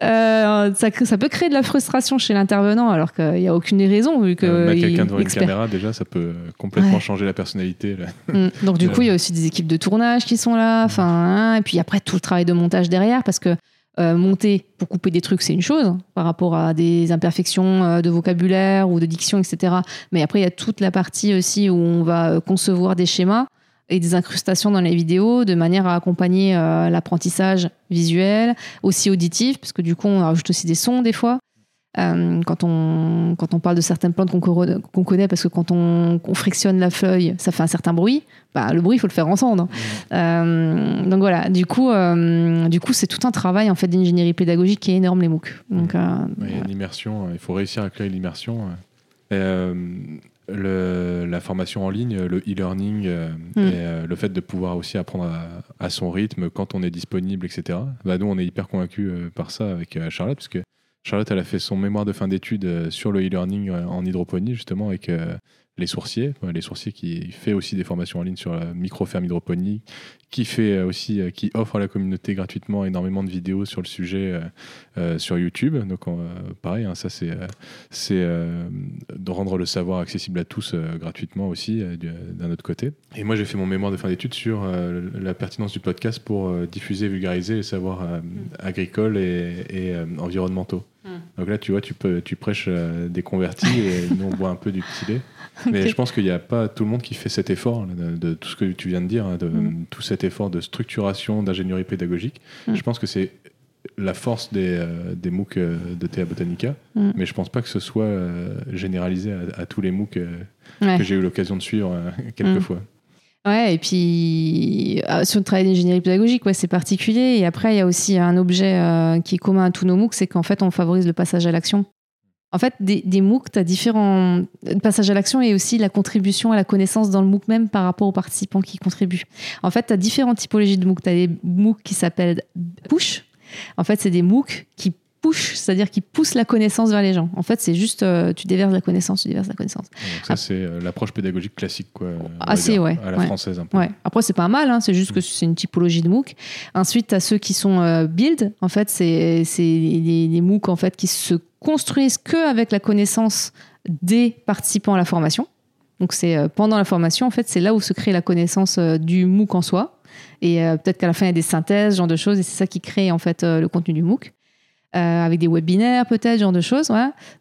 S2: euh, ça, peut créer de la frustration chez l'intervenant, alors qu'il n'y a aucune raison, vu que.
S3: Euh, mettre
S2: il
S3: quelqu'un devant une
S2: expert.
S3: caméra, déjà, ça peut complètement
S2: Ouais.
S3: changer la personnalité. là.
S2: Mm. Donc du coup, il y a aussi des équipes de tournage qui sont là. Enfin, hein, et puis après tout le travail de montage derrière, parce que euh, monter pour couper des trucs, c'est une chose par rapport à des imperfections euh, de vocabulaire ou de diction, etc. Mais après, il y a toute la partie aussi où on va euh, concevoir des schémas et des incrustations dans les vidéos de manière à accompagner euh, l'apprentissage visuel, aussi auditif, parce que du coup, on rajoute aussi des sons des fois. Euh, quand, on, quand on parle de certaines plantes qu'on connaît, parce que quand on, on frictionne la feuille, ça fait un certain bruit, bah, le bruit, il faut le faire entendre. Euh, donc voilà, du coup, du coup c'est tout un travail en fait, d'ingénierie pédagogique qui est énorme, les MOOC. Donc, euh,
S3: Ouais, Il y a une immersion, euh, il faut réussir à créer l'immersion. Le- la formation en ligne, le e-learning euh,
S2: Mm.
S3: et euh, le fait de pouvoir aussi apprendre à, à son rythme quand on est disponible, etc. Bah, nous, on est hyper convaincus euh, par ça avec Charlotte, parce que Charlotte, elle a fait son mémoire de fin d'études sur le e-learning en hydroponie, justement, avec les sourciers. Les sourciers qui fait aussi des formations en ligne sur la micro-ferme hydroponie, qui fait euh, aussi, euh, qui offre à la communauté gratuitement énormément de vidéos sur le sujet euh, sur YouTube. Donc, on, pareil, hein, ça, c'est c'est euh, de rendre le savoir accessible à tous euh, gratuitement aussi, du- d'un autre côté. Et moi, j'ai fait mon mémoire de fin d'études sur la pertinence du podcast pour diffuser, vulgariser les savoirs euh, agricoles et, et, environnementaux. Donc là, tu vois, tu, peux, tu prêches des convertis et nous, on boit un peu du petit lait. Mais je pense qu'il n'y a pas tout le monde qui fait cet effort, là, de, de tout ce que tu viens de dire, hein, de
S2: Mm.
S3: tout cet effort de structuration, d'ingénierie pédagogique.
S2: Mm.
S3: Je pense que c'est la force des, euh, des MOOC euh, de Théa Botanica,
S2: Mm.
S3: mais je pense pas que ce soit euh, généralisé à, à tous les MOOC euh,
S2: ouais.
S3: que j'ai eu l'occasion de suivre quelques
S2: Mm.
S3: fois.
S2: Ouais, et puis sur le travail d'ingénierie pédagogique, ouais, c'est particulier. Et après, il y a aussi un objet qui est commun à tous nos MOOC, c'est qu'en fait, on favorise le passage à l'action. En fait, des, des MOOC, tu as différents le passage à l'action et aussi la contribution à la connaissance dans le MOOC même par rapport aux participants qui contribuent. En fait, tu as différentes typologies de MOOC. Tu as des MOOC qui s'appellent push. En fait, c'est des MOOC qui push, c'est-à-dire qui poussent la connaissance vers les gens. En fait, c'est juste euh, tu déverses la connaissance, tu déverses la connaissance.
S3: Donc ça,
S2: Ah.
S3: c'est euh, l'approche pédagogique classique, quoi.
S2: Assez,
S3: dire,
S2: ouais,
S3: À la
S2: ouais.
S3: française, un peu.
S2: Ouais. Après, c'est pas mal, hein, c'est juste que c'est une typologie de MOOC. Ensuite, tu as ceux qui sont euh, build. En fait, c'est c'est des, des MOOC en fait, qui se construisent que avec la connaissance des participants à la formation. Donc, c'est pendant la formation, en fait, c'est là où se crée la connaissance du MOOC en soi. Et peut-être qu'à la fin, il y a des synthèses, ce genre de choses, et c'est ça qui crée en fait le contenu du MOOC. Euh, avec des webinaires peut-être, genre de choses.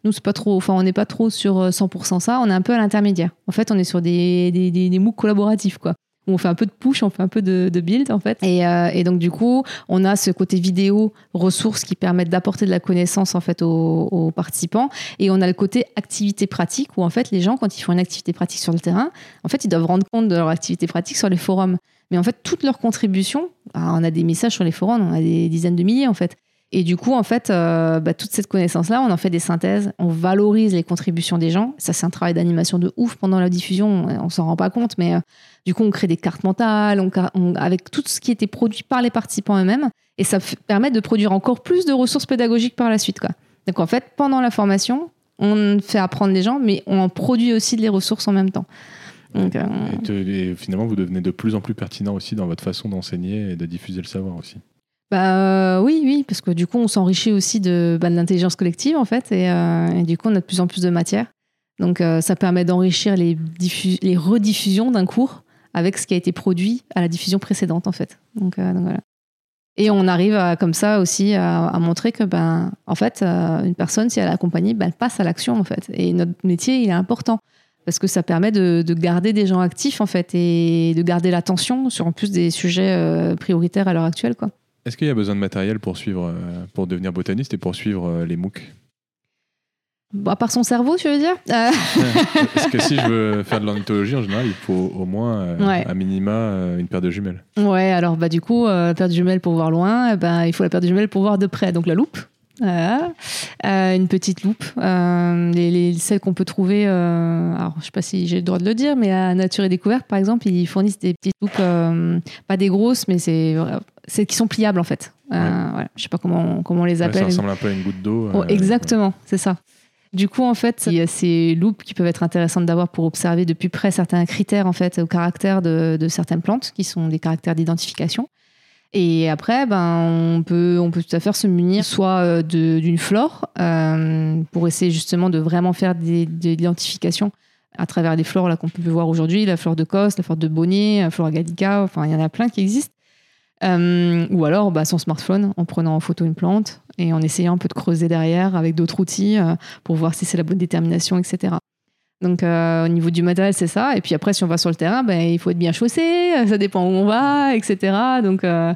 S2: Nous, c'est pas trop, enfin, on n'est pas trop sur euh, 100% ça, on est un peu à l'intermédiaire. En fait, on est sur des, des, des, collaboratifs, quoi. Où on fait un peu de push, on fait un peu de, build, en fait. Et, euh, et donc, du coup, on a ce côté vidéo, ressources qui permettent d'apporter de la connaissance, en fait, aux, participants. Et on a le côté activité pratique, où, en fait, les gens, quand ils font une activité pratique sur le terrain, en fait, ils doivent rendre compte de leur activité pratique sur les forums. Mais en fait, toutes leurs contributions, ah, on a des messages sur les forums, on a des dizaines de milliers, en fait. Et du coup, en fait, euh, bah, toute cette connaissance-là, on en fait des synthèses, on valorise les contributions des gens. Ça, c'est un travail d'animation de ouf pendant la diffusion, on, s'en rend pas compte, mais euh, du coup, on crée des cartes mentales, on, ca- on- avec tout ce qui était produit par les participants eux-mêmes, et ça permet de produire encore plus de ressources pédagogiques par la suite. Quoi. Donc en fait, pendant la formation, on fait apprendre les gens, mais on en produit aussi des ressources en même temps. Donc, euh,
S3: Et, te- et finalement, vous devenez de plus en plus pertinent aussi dans votre façon d'enseigner et de diffuser le savoir aussi.
S2: Bah oui, oui, parce que du coup, on s'enrichit aussi de, bah, de l'intelligence collective en fait, et, et, du coup, on a de plus en plus de matière. Donc, ça permet d'enrichir les, les rediffusions d'un cours avec ce qui a été produit à la diffusion précédente en fait. Donc, donc voilà. Et on arrive à, comme ça aussi à, montrer que, ben, en fait, euh, une personne, si elle est accompagnée, ben, elle passe à l'action, en fait. Et notre métier, il est important parce que ça permet de, garder des gens actifs, en fait, et de garder l'attention sur en plus des sujets euh, prioritaires à l'heure actuelle, quoi.
S3: Est-ce qu'il y a besoin de matériel pour suivre, euh, pour devenir botaniste et pour suivre les MOOC?
S2: À part son cerveau, tu veux dire?
S3: Euh. Parce que si je veux faire de l'ornithologie, en général, il faut au moins, euh, à minima, euh, une paire de jumelles.
S2: Ouais, alors bah, du coup, la paire de jumelles pour voir loin, bah, il faut la paire de jumelles pour voir de près. Donc la loupe, une petite loupe. les, celles qu'on peut trouver, alors je sais pas si j'ai le droit de le dire, mais à Nature et Découverte, par exemple, ils fournissent des petites loupes, pas des grosses, mais c'est celles qui sont pliables en fait. Ouais. Voilà. Je sais pas comment, comment on les appelle. ça
S3: ressemble un peu à une goutte d'eau.
S2: Oh, exactement, c'est ça. Du coup, en fait, il y a ces loupes qui peuvent être intéressantes d'avoir pour observer de plus près certains critères, en fait, au caractère de, certaines plantes, qui sont des caractères d'identification. Et après, ben, on peut, on peut tout à fait se munir soit euh, d'une flore euh, pour essayer justement de vraiment faire des, des identifications à travers les flores là qu'on peut voir aujourd'hui, la flore de Cos, la flore de Bonnier, la flore gallica, enfin il y en a plein qui existent. Euh, ou alors bah, son smartphone en prenant en photo une plante et en essayant un peu de creuser derrière avec d'autres outils euh, pour voir si c'est la bonne détermination, etc. Donc euh, au niveau du matériel, c'est ça. Et puis après, si on va sur le terrain, ben, il faut être bien chaussé, ça dépend où on va, etc. Donc euh,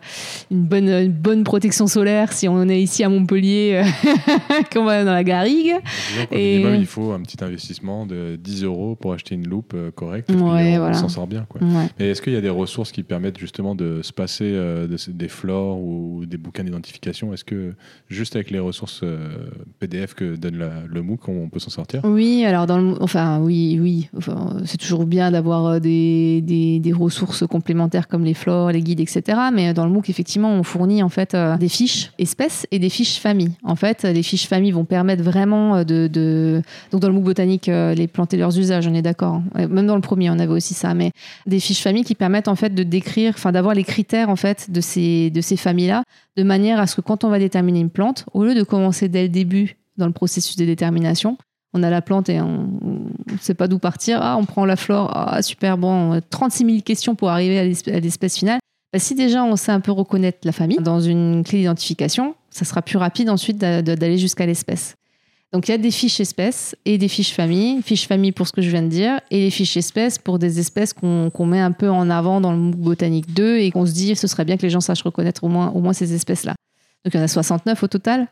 S2: une, bonne, une bonne protection solaire si on est ici à Montpellier, qu'on va dans la garrigue.
S3: Et... Minimum, il faut un petit investissement de 10 euros pour acheter une loupe euh, correcte. Et on s'en sort bien. Quoi. Mais est-ce qu'il y a des ressources qui permettent justement de se passer des flores ou des bouquins d'identification? Est-ce que juste avec les ressources PDF que donne le MOOC, on, peut s'en sortir?
S2: Oui, alors dans le, enfin, oui, oui. c'est toujours bien d'avoir euh, des, ressources complémentaires comme les flores, les guides, etc. Mais dans le MOOC, effectivement, on fournit en fait euh, des fiches espèces et des fiches familles. En fait, les fiches familles vont permettre vraiment euh, de, donc dans le MOOC botanique, les planter leurs usages, on est d'accord. Hein. Même dans le premier, on avait aussi ça. Mais des fiches familles qui permettent en fait de décrire, enfin d'avoir les critères en fait de ces de ces familles-là, de manière à ce que quand on va déterminer une plante, au lieu de commencer dès le début dans le processus de détermination, on a la plante et on ne sait pas d'où partir. Ah, on prend la flore. Ah, super, bon, 36 000 questions pour arriver à l'espèce finale. Bah, si déjà on sait un peu reconnaître la famille dans une clé d'identification, ça sera plus rapide ensuite d'aller jusqu'à l'espèce. Donc il y a des fiches espèces et des fiches famille. Fiches famille pour ce que je viens de dire et les fiches espèces pour des espèces qu'on met un peu en avant dans le botanique 2 et qu'on se dit ce serait bien que les gens sachent reconnaître au moins, au moins ces espèces-là. Donc il y en a 69 au total.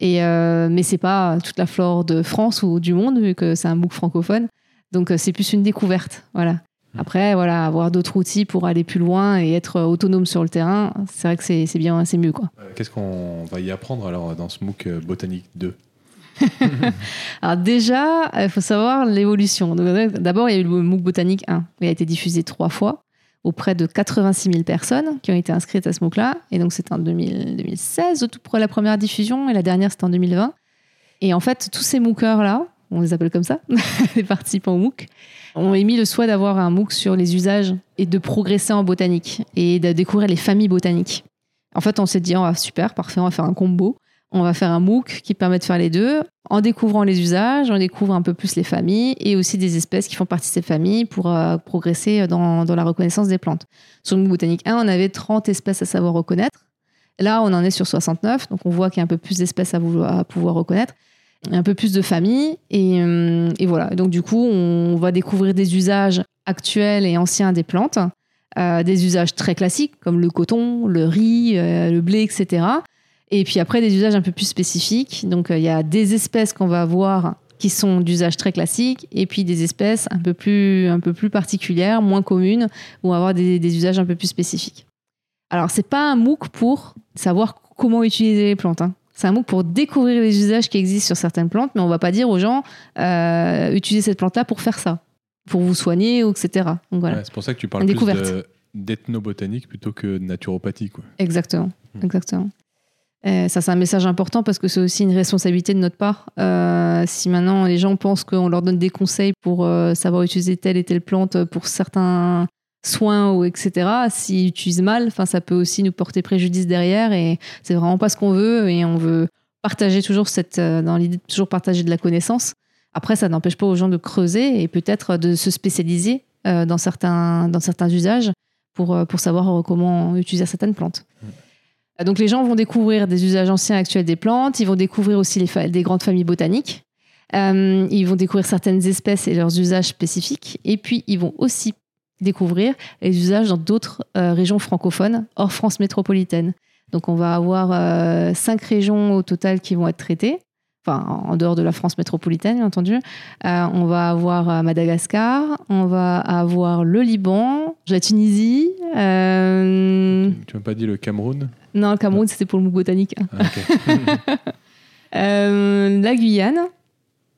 S2: Et, euh, mais c'est pas toute la flore de France ou du monde, vu que c'est un MOOC francophone. Donc euh, c'est plus une découverte. Voilà. Mmh. Après, voilà, avoir d'autres outils pour aller plus loin et être autonome sur le terrain, c'est vrai que c'est bien, c'est mieux. quoi.
S3: Qu'est-ce qu'on va y apprendre alors dans ce MOOC euh, Botanique 2
S2: Alors déjà, il faut savoir l'évolution. D'abord, il y a eu le MOOC Botanique 1. Il a été diffusé trois fois auprès de 86 000 personnes qui ont été inscrites à ce MOOC-là. Et donc, c'était en 2016, tout pour la première diffusion, et la dernière, c'était en 2020. Et en fait, tous ces MOOCers-là, on les appelle comme ça, les participants au MOOC, ont émis le souhait d'avoir un MOOC sur les usages et de progresser en botanique et de découvrir les familles botaniques. En fait, on s'est dit, oh, super, parfait, on va faire un combo on va faire un MOOC qui permet de faire les deux. En découvrant les usages, on découvre un peu plus les familles et aussi des espèces qui font partie de ces familles pour euh, progresser dans, la reconnaissance des plantes. Sur le MOOC botanique 1, on avait 30 espèces à savoir reconnaître. Là, on en est sur 69, donc on voit qu'il y a un peu plus d'espèces à, pouvoir reconnaître, un peu plus de familles. Euh, et, voilà, donc du coup, on va découvrir des usages actuels et anciens des plantes, euh, des usages très classiques comme le coton, le riz, le blé, etc et puis après, des usages un peu plus spécifiques. Donc, euh, il y a des espèces qu'on va avoir qui sont d'usage très classique, et puis des espèces un peu plus, un peu plus particulières, moins communes, ou avoir des, usages un peu plus spécifiques. Alors, c'est pas un MOOC pour savoir comment utiliser les plantes. Hein. C'est un MOOC pour découvrir les usages qui existent sur certaines plantes, mais on va pas dire aux gens euh, utilisez cette plante-là pour faire ça, pour vous soigner, etc. Donc voilà.
S3: c'est pour ça que tu parles plus d'ethnobotanique plutôt que de naturopathie. Quoi.
S2: Exactement, hmm. exactement. Euh, ça, c'est un message important parce que c'est aussi une responsabilité de notre part. Euh, si maintenant les gens pensent qu'on leur donne des conseils pour euh, savoir utiliser telle et telle plante pour certains, soins ou etc. S'ils utilisent mal, ça peut aussi nous porter préjudice derrière et c'est vraiment pas ce qu'on veut et on veut partager toujours cette dans l'idée de toujours partager de la connaissance. Après, ça n'empêche pas aux gens de creuser et peut-être de se spécialiser dans certains dans certains usages pour pour savoir comment utiliser certaines plantes. Donc les gens vont découvrir des usages anciens actuels des plantes, ils vont découvrir aussi les des grandes familles botaniques, euh, ils vont découvrir certaines espèces et leurs usages spécifiques, et puis ils vont aussi découvrir les usages dans d'autres euh, régions francophones hors France métropolitaine. Donc on va avoir euh, cinq régions au total qui vont être traitées, enfin en dehors de la France métropolitaine bien entendu. on va avoir Madagascar, on va avoir le Liban, la Tunisie.
S3: Tu m'as pas dit le Cameroun
S2: non, le Cameroun, c'était pour le MOOC botanique.
S3: Ah,
S2: euh, la Guyane.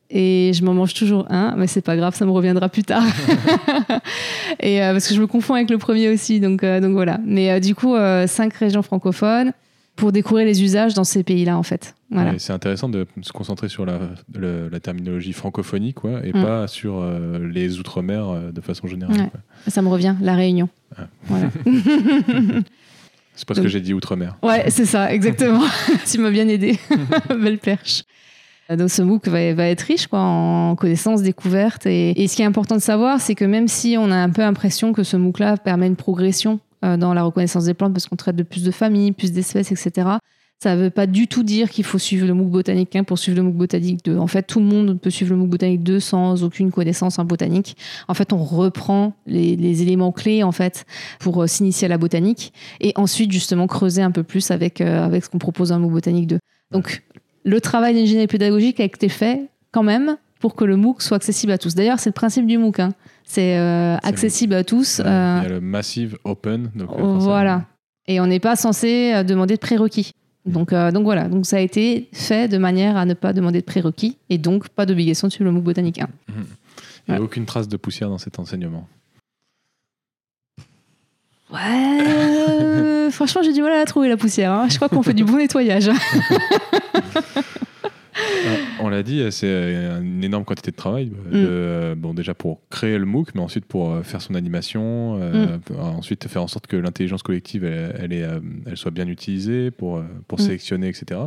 S2: Et je m'en mange toujours un, mais c'est pas grave, ça me reviendra plus tard. et euh, parce que je me confonds avec le premier aussi, donc, euh, donc voilà. Mais du coup, cinq régions francophones pour découvrir les usages dans ces pays-là, en fait. Voilà.
S3: c'est intéressant de se concentrer sur la, la, terminologie francophonie, quoi, et mm. pas sur les outre-mer de façon générale.
S2: Ça me revient, la Réunion. Ah. Voilà.
S3: C'est parce que j'ai dit outre-mer.
S2: Ouais, c'est ça, exactement. tu m'as bien aidé. Belle perche. Donc ce MOOC va, être riche quoi, en connaissances, découvertes. Et, et, ce qui est important de savoir, c'est que même si on a un peu l'impression que ce MOOC-là permet une progression euh, dans la reconnaissance des plantes, parce qu'on traite de plus de familles, plus d'espèces, etc., ça ne veut pas du tout dire qu'il faut suivre le MOOC botanique 1 pour suivre le MOOC botanique 2. En fait, tout le monde peut suivre le MOOC botanique 2 sans aucune connaissance en botanique. En fait, on reprend les, éléments clés en fait pour euh, s'initier à la botanique et ensuite justement creuser un peu plus avec, euh, avec ce qu'on propose dans le MOOC botanique 2. Donc, le travail d'ingénierie pédagogique a été fait quand même pour que le MOOC soit accessible à tous. D'ailleurs, c'est le principe du MOOC. Hein. C'est euh, accessible à tous.
S3: il y a le Massive Open.
S2: voilà. Et on n'est pas censé demander de prérequis. Donc, euh, donc voilà, donc ça a été fait de manière à ne pas demander de prérequis et donc pas d'obligation de suivre le MOOC botanique 1. Mmh.
S3: Il n'y a aucune trace de poussière dans cet enseignement.
S2: Ouais, euh, franchement, j'ai du mal à la trouver la poussière. Hein. Je crois qu'on fait du bon nettoyage.
S3: Euh, on l'a dit, c'est une énorme quantité de travail. Mm. bon, déjà pour créer le MOOC, mais ensuite pour faire son animation, mm. ensuite faire en sorte que l'intelligence collective elle, elle, soit bien utilisée pour, pour mm. sélectionner, etc.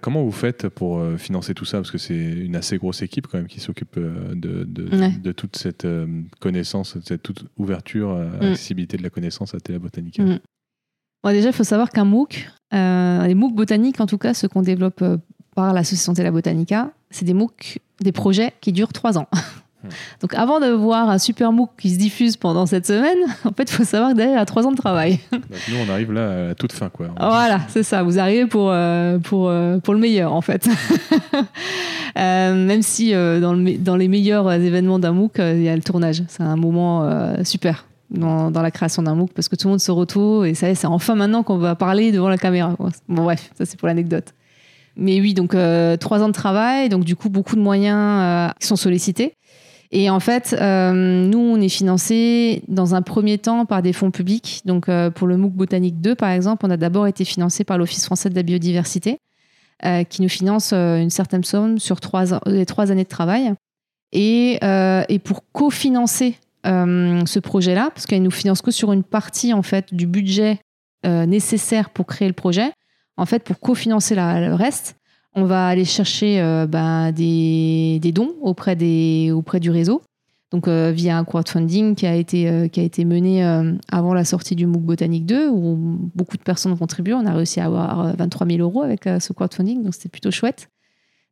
S3: comment vous faites pour financer tout ça? Parce que c'est une assez grosse équipe quand même qui s'occupe de, de, toute cette connaissance, de cette toute ouverture, accessibilité de la connaissance à Théla Botanica.
S2: déjà, il faut savoir qu'un MOOC, les MOOC botaniques en tout cas, ceux qu'on développe par l'association Tela Botanica, c'est des MOOC, des projets qui durent trois ans. Hmm. Donc avant de voir un super MOOC qui se diffuse pendant cette semaine, en fait, il faut savoir que derrière, il y a trois ans de travail.
S3: nous, on arrive là à toute fin. Quoi.
S2: Voilà, c'est ça. Vous arrivez pour, euh, pour, euh, pour le meilleur, en fait. Euh, même si dans, le, dans les meilleurs événements d'un MOOC, il y a le tournage. C'est un moment super. Dans, dans, la création d'un MOOC parce que tout le monde se retrouve et ça c'est enfin maintenant qu'on va parler devant la caméra. Bon bref, ça c'est pour l'anecdote. Mais oui, donc euh, trois ans de travail, donc du coup beaucoup de moyens euh, qui sont sollicités. Et en fait, euh, nous, on est financé dans un premier temps par des fonds publics. Donc pour le MOOC Botanique 2, par exemple, on a d'abord été financé par l'Office français de la biodiversité, qui nous finance une certaine somme sur trois, les trois années de travail. Et, et pour cofinancer ce projet-là, parce qu'elle nous finance que sur une partie en fait du budget nécessaire pour créer le projet, en fait, pour cofinancer le reste, on va aller chercher euh, bah, des, dons auprès, des, auprès du réseau. Donc, euh, via un crowdfunding qui a été, euh, qui a été mené avant la sortie du MOOC Botanique 2, où beaucoup de personnes ont contribué. On a réussi à avoir 23 000 euros avec ce crowdfunding, donc c'était plutôt chouette.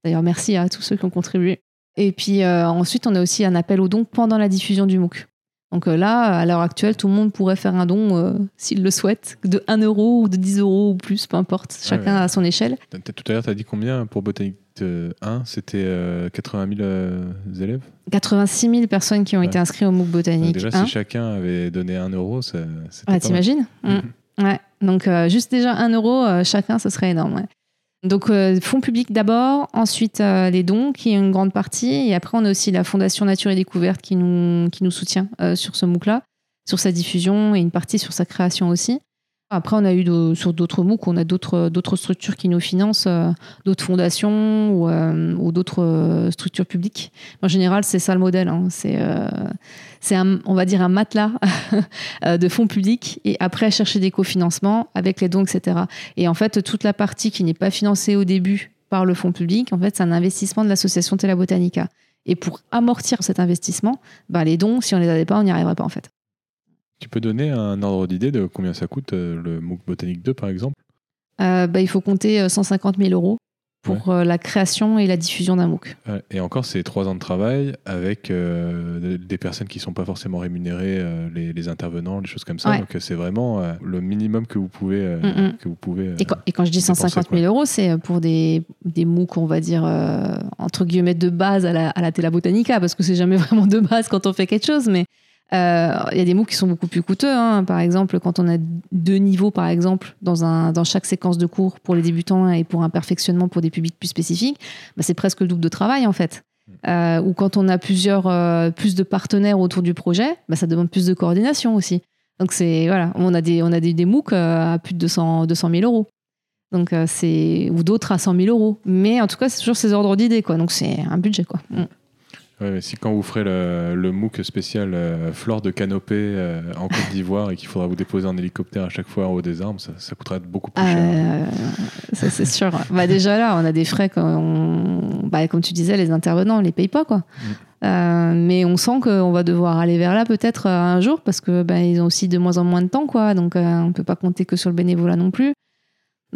S2: D'ailleurs, merci à tous ceux qui ont contribué. Et puis ensuite, on a aussi un appel aux dons pendant la diffusion du MOOC. Donc euh, là, à l'heure actuelle, tout le monde pourrait faire un don euh, s'il le souhaite, de 1 euro ou de 10 euros ou plus, peu importe, chacun à son échelle.
S3: Tout à l'heure, tu as dit combien pour Botanique 1 C'était 80 euh, 000 élèves?
S2: 86 000 personnes qui ont été inscrites au MOOC Botanique.
S3: déjà, si chacun avait donné 1 euro, ça.
S2: Ah, t'imagines? Mmh. Ouais. Donc, juste déjà 1 euro, chacun, ce serait énorme. Donc, euh, fonds publics d'abord, ensuite euh, les dons, qui est une grande partie, et après on a aussi la Fondation Nature et Découverte qui nous, qui nous soutient euh, sur ce MOOC-là, sur sa diffusion et une partie sur sa création aussi. Après, on a eu sur d'autres MOOC, on a d'autres structures qui nous financent, euh, d'autres fondations ou, euh, ou d'autres euh, structures publiques. En général, c'est ça le modèle. hein. C'est euh, on va dire un matelas euh, de fonds publics et après chercher des cofinancements avec les dons, etc. Et en fait, toute la partie qui n'est pas financée au début par le fonds public, en fait, c'est un investissement de l'association Tela Botanica. Et pour amortir cet investissement, bah, les dons, si on les avait pas, on n'y arriverait pas en fait.
S3: Tu peux donner un ordre d'idée de combien ça coûte euh, le MOOC Botanique 2 par exemple?
S2: Euh, bah, il faut compter euh, 150 000 euros pour euh, la création et la diffusion d'un MOOC.
S3: Et encore, c'est trois ans de travail avec euh, des personnes qui sont pas forcément rémunérées, euh, les, les intervenants, les choses comme ça.
S2: Ouais.
S3: Donc euh, c'est vraiment euh, le minimum que vous pouvez. euh,
S2: Mm, mm.
S3: que vous pouvez euh,
S2: Et quand, et quand je dis
S3: dépenser,
S2: 150 000
S3: quoi.
S2: euros, c'est pour des, des MOOC, on va dire, euh, entre guillemets, de base à la, à la Tela Botanica, parce que c'est jamais vraiment de base quand on fait quelque chose, mais euh, il y a des MOOC qui sont beaucoup plus coûteux. hein. Par exemple, quand on a deux niveaux, par exemple, dans, un, dans chaque séquence de cours pour les débutants et pour un perfectionnement pour des publics plus spécifiques, bah, c'est presque le double de travail, en fait. Euh, ou quand on a plusieurs, euh, plus de partenaires autour du projet, bah, ça demande plus de coordination aussi. Donc c'est voilà, on a des on a des, des MOOC à plus de 200 200 000 euros. Donc c'est ou d'autres à 100 000 euros. Mais en tout cas, c'est toujours ces ordres d'idées quoi. Donc c'est un budget quoi. Mm.
S3: Ouais, mais si quand vous ferez le, le MOOC spécial euh, flore de canopée euh, en Côte d'Ivoire et qu'il faudra vous déposer en hélicoptère à chaque fois en haut des arbres, ça, ça coûtera beaucoup plus cher.
S2: Euh, ça c'est sûr. bah déjà là, on a des frais quand on, bah, comme tu disais, les intervenants, on les paye pas quoi. Euh, mais on sent qu'on va devoir aller vers là peut-être un jour parce que bah, ils ont aussi de moins en moins de temps quoi. Donc on peut pas compter que sur le bénévolat non plus.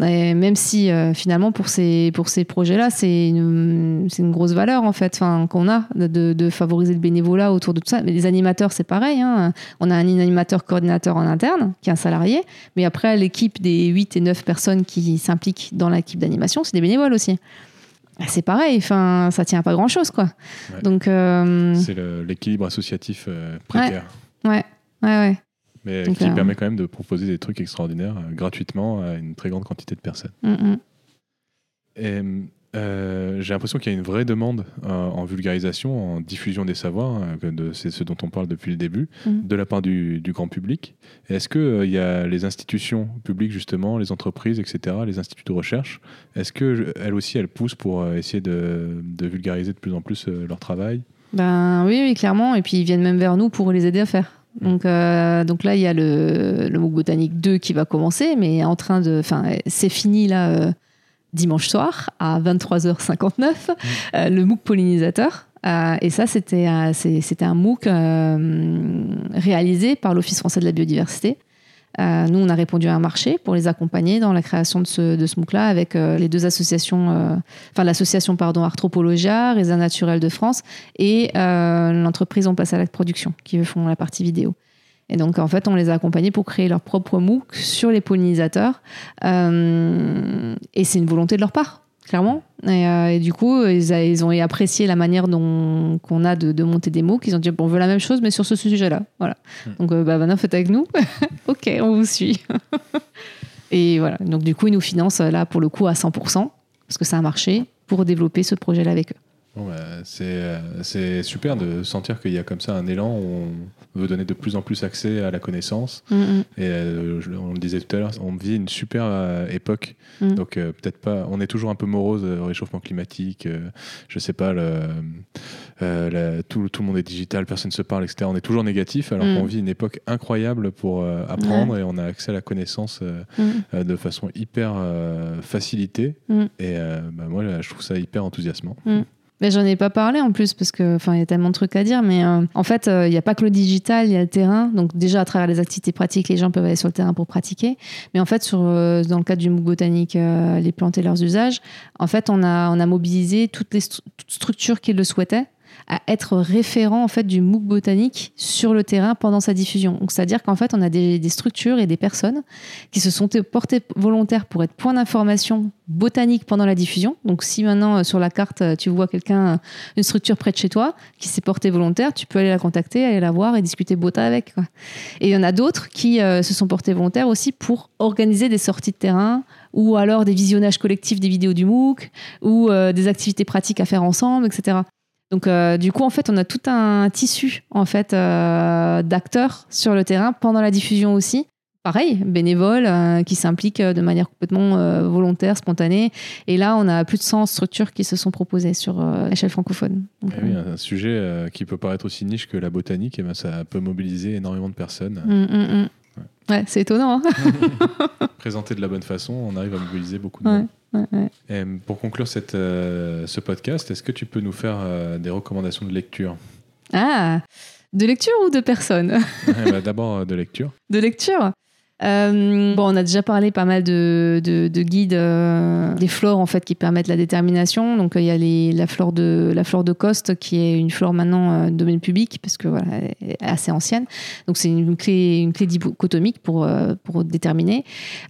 S2: Et même si euh, finalement pour ces pour ces projets-là, c'est une, une grosse valeur en fait, qu'on a de, de favoriser le bénévolat autour de tout ça. Mais les animateurs, c'est pareil. hein. On a un animateur coordinateur en interne qui est un salarié, mais après l'équipe des 8 et 9 personnes qui s'impliquent dans l'équipe d'animation, c'est des bénévoles aussi. C'est pareil, enfin ça tient à pas grand chose quoi.
S3: Ouais.
S2: Donc euh,
S3: C'est l'équilibre associatif euh, précaire.
S2: ouais, ouais, ouais.
S3: Mais
S2: Donc,
S3: qui
S2: euh,
S3: permet quand même de proposer des trucs extraordinaires euh, gratuitement à une très grande quantité de personnes.
S2: Mm, mm.
S3: Et euh, j'ai l'impression qu'il y a une vraie demande euh, en vulgarisation, en diffusion des savoirs, de- c'est ce dont on parle depuis le début,
S2: Mhm.
S3: de la part du, du grand public. Est-ce qu'il y a les institutions publiques, justement, les entreprises, etc., les instituts de recherche, est-ce qu'elles aussi, elles poussent pour essayer de, de vulgariser de plus en plus leur travail?
S2: Ben oui, oui, clairement. Et puis ils viennent même vers nous pour les aider à faire. Donc, euh, donc là, il y a le, le MOOC Botanique 2 qui va commencer, mais en train de. Enfin, c'est fini là euh, dimanche soir à 23h59, euh, le MOOC pollinisateur. Euh, et ça, c'était c'était un MOOC euh, réalisé par l'Office français de la biodiversité. Euh, nous, on a répondu à un marché pour les accompagner dans la création de ce, de ce MOOC-là avec euh, les deux associations, euh, enfin l'association pardon Arthropologia, Réserve naturelle de France et l'entreprise En Place à la production qui font la partie vidéo. Et donc en fait, on les a accompagnés pour créer leur propre MOOC sur les pollinisateurs. Et c'est une volonté de leur part, clairement. Et, euh, et du coup, ils, a- ils ont apprécié la manière dont qu'on a de, de monter des MOOC. Ils ont dit bon, on veut la même chose, mais sur ce sujet-là. Voilà. Donc euh, bah, maintenant, faites avec nous. ok, on vous suit. et voilà. Donc du coup, ils nous financent là pour le coup à 100% parce que ça a marché pour développer ce projet-là avec eux.
S3: Bon, bah, c'est euh, c'est super de sentir qu'il y a comme ça un élan où on veut donner de plus en plus accès à la connaissance.
S2: Mm, mm.
S3: Et euh, je- on le disait tout à l'heure, on vit une super euh, époque.
S2: Mm.
S3: Donc euh, peut-être pas, on est toujours un peu morose au réchauffement climatique. je sais pas, le, la- tout, tout le monde est digital, personne ne se parle, etc. On est toujours négatif alors
S2: Mm.
S3: qu'on vit une époque incroyable pour apprendre et on a accès à la connaissance de façon hyper facilitée. Et bah, moi, là, je trouve ça hyper enthousiasmant.
S2: Mais j'en ai pas parlé en plus parce que enfin il y a tellement de trucs à dire mais euh, en fait euh, il n'y a pas que le digital il y a le terrain. Donc déjà à travers les activités pratiques les gens peuvent aller sur le terrain pour pratiquer. Mais en fait sur euh, dans le cadre du MOOC botanique euh, les plantes et leurs usages en fait on a on a mobilisé toutes les structures qui le souhaitaient à être référent en fait du MOOC botanique sur le terrain pendant sa diffusion. C'est-à-dire qu'en fait on a des, structures et des personnes qui se sont portées volontaires pour être point d'information botanique pendant la diffusion. Donc si maintenant euh, sur la carte euh, tu vois quelqu'un, euh, une structure près de chez toi qui s'est portée volontaire, tu peux aller la contacter, aller la voir et discuter bota avec. Et il y en a d'autres qui se sont portés volontaires aussi pour organiser des sorties de terrain ou alors des visionnages collectifs des vidéos du MOOC ou des activités pratiques à faire ensemble, etc. Donc euh, du coup en fait on a tout un tissu en fait euh, d'acteurs sur le terrain pendant la diffusion aussi pareil, bénévoles, euh, qui s'impliquent de manière complètement volontaire, spontanée. Et là, on a plus de 100 structures qui se sont proposées sur l'échelle francophone. Donc,
S3: Eh oui, un sujet qui peut paraître aussi niche que la botanique, et ben, ça peut mobiliser énormément de personnes.
S2: hum, hum, hum. Ouais, c'est étonnant. hein.
S3: Présenté de la bonne façon, on arrive à mobiliser beaucoup de
S2: Ouais.
S3: monde.
S2: Ouais, ouais.
S3: Et pour conclure cette, euh, ce podcast, est-ce que tu peux nous faire euh, des recommandations de lecture?
S2: Ah, de lecture ou de personne?
S3: Ben, D'abord euh, de lecture.
S2: De lecture? Euh, bon, on a déjà parlé pas mal de, de- de guides euh, des flores en fait qui permettent la détermination. Donc euh, il y a les, la flore de la flore de Coste qui est une flore maintenant euh, domaine public parce que voilà, elle est assez ancienne. Donc c'est une clé une clé dichotomique pour euh, pour déterminer.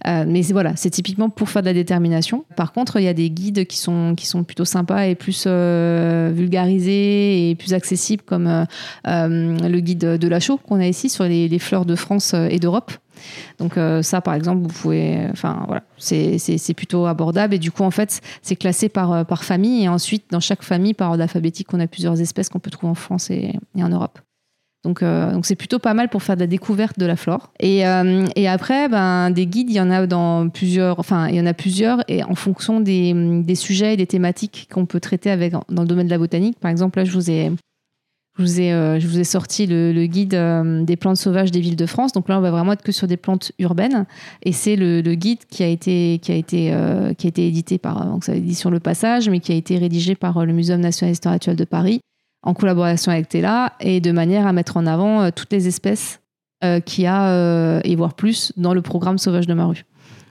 S2: Mais voilà, c'est typiquement pour faire de la détermination. Par contre, il y a des guides qui sont qui sont plutôt sympas et plus vulgarisés et plus accessibles comme le guide de la chaux qu'on a ici sur les, les fleurs de France et d'Europe. Donc euh, ça, par exemple, vous pouvez, enfin voilà, c'est plutôt abordable et du coup en fait c'est classé par euh, par famille et ensuite dans chaque famille par ordre alphabétique on a plusieurs espèces qu'on peut trouver en France et, en Europe. Donc euh, donc c'est plutôt pas mal pour faire de la découverte de la flore. Et, et après ben des guides il y en a dans plusieurs, enfin il y en a plusieurs et en fonction des, des sujets et des thématiques qu'on peut traiter avec dans le domaine de la botanique. Par exemple là je vous ai je vous ai, euh, je vous ai sorti le, le guide euh, des plantes sauvages des villes de France. Donc là, on va vraiment être que sur des plantes urbaines. Et c'est le, le guide qui a été, qui a été, euh, qui a été édité par donc c'est l'édition Le Passage, mais qui a été rédigé par le Muséum national d'histoire actuelle de Paris en collaboration avec Tela et de manière à mettre en avant toutes les espèces qu'il y a et voire plus dans le programme Sauvage de ma rue.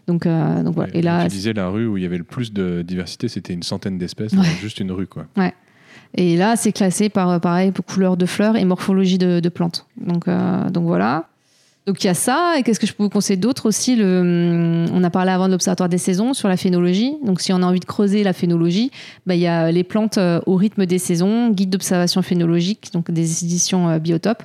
S2: Donc, donc voilà.
S3: Et
S2: Et là,
S3: tu disais la rue où il y avait le plus de diversité, c'était une centaine d'espèces,
S2: Ouais.
S3: juste une rue. Quoi.
S2: Et là, c'est classé par, euh, pareil, couleur de fleurs et morphologie de, de plantes. Donc, euh, donc voilà. Donc il y a ça. Et qu'est-ce que je peux vous conseiller d'autre aussi le, hum, On a parlé avant de l'Observatoire des saisons sur la phénologie. Donc si on a envie de creuser la phénologie, bah, il y a les plantes euh, au rythme des saisons, guide d'observation phénologique, donc des éditions euh, Biotope.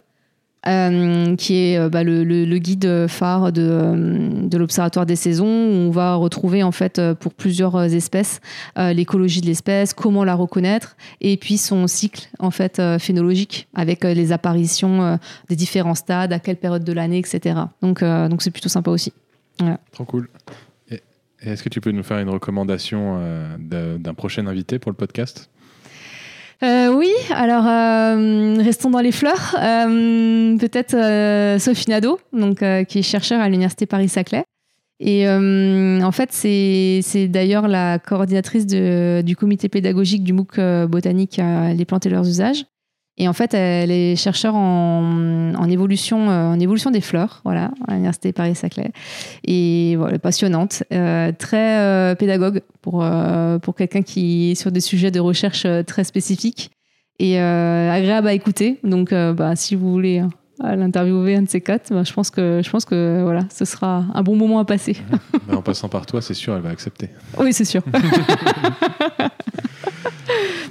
S2: Euh, qui est euh, bah, le, guide phare de, euh, de l'Observatoire des saisons, où on va retrouver en fait pour plusieurs espèces l'écologie de l'espèce, comment la reconnaître, et puis son cycle en fait phénologique avec les apparitions des différents stades, à quelle période de l'année, etc. Donc donc c'est plutôt sympa aussi.
S3: Trop cool. Est-ce que tu peux nous faire une recommandation d'un prochain invité pour le podcast?
S2: Euh, oui, alors euh, restons dans les fleurs. Euh, Peut-être euh, Sophie Nadeau, donc, euh, qui est chercheur à l'Université Paris-Saclay. Et euh, en fait, c'est d'ailleurs la coordinatrice de- du comité pédagogique du MOOC botanique Les plantes et leurs usages. Et en fait, elle est chercheure en, en évolution, euh, en évolution des fleurs, voilà, à l'Université Paris-Saclay. Et voilà, passionnante, euh, très euh, pédagogue pour, euh, pour quelqu'un qui est sur des sujets de recherche euh, très spécifiques et euh, agréable à écouter. Donc, euh, bah, si vous voulez euh, l'interviewer un de ces quatre, bah, je pense que je pense que voilà, ce sera un bon moment à passer.
S3: Bah, En passant par toi, c'est sûr, elle va accepter.
S2: oui, c'est sûr.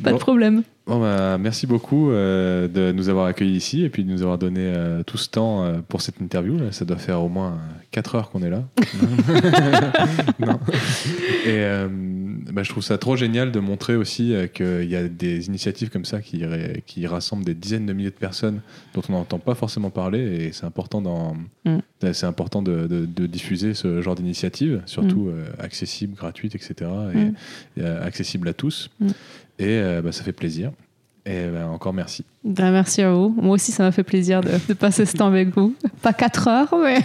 S2: Pas
S3: Bon.
S2: de problème.
S3: Bon, bah, merci beaucoup euh, de nous avoir accueillis ici et puis de nous avoir donné euh, tout ce temps euh, pour cette interview. Là. Ça doit faire au moins 4 heures qu'on est là. non. Et euh, bah, je trouve ça trop génial de montrer aussi euh, qu'il y a des initiatives comme ça qui, ré- qui rassemblent des dizaines de milliers de personnes dont on n'entend pas forcément parler et c'est important, dans,
S2: Mm.
S3: c'est important de, de- de diffuser ce genre d'initiative, surtout euh, accessible, gratuite, etc. Et,
S2: Mm.
S3: et, euh, accessible à tous.
S2: Mm.
S3: Et euh, bah, ça fait plaisir. Et bah, encore merci.
S2: Ben, merci à vous. Moi aussi, ça m'a fait plaisir de, de passer ce temps avec vous. Pas 4 heures, mais.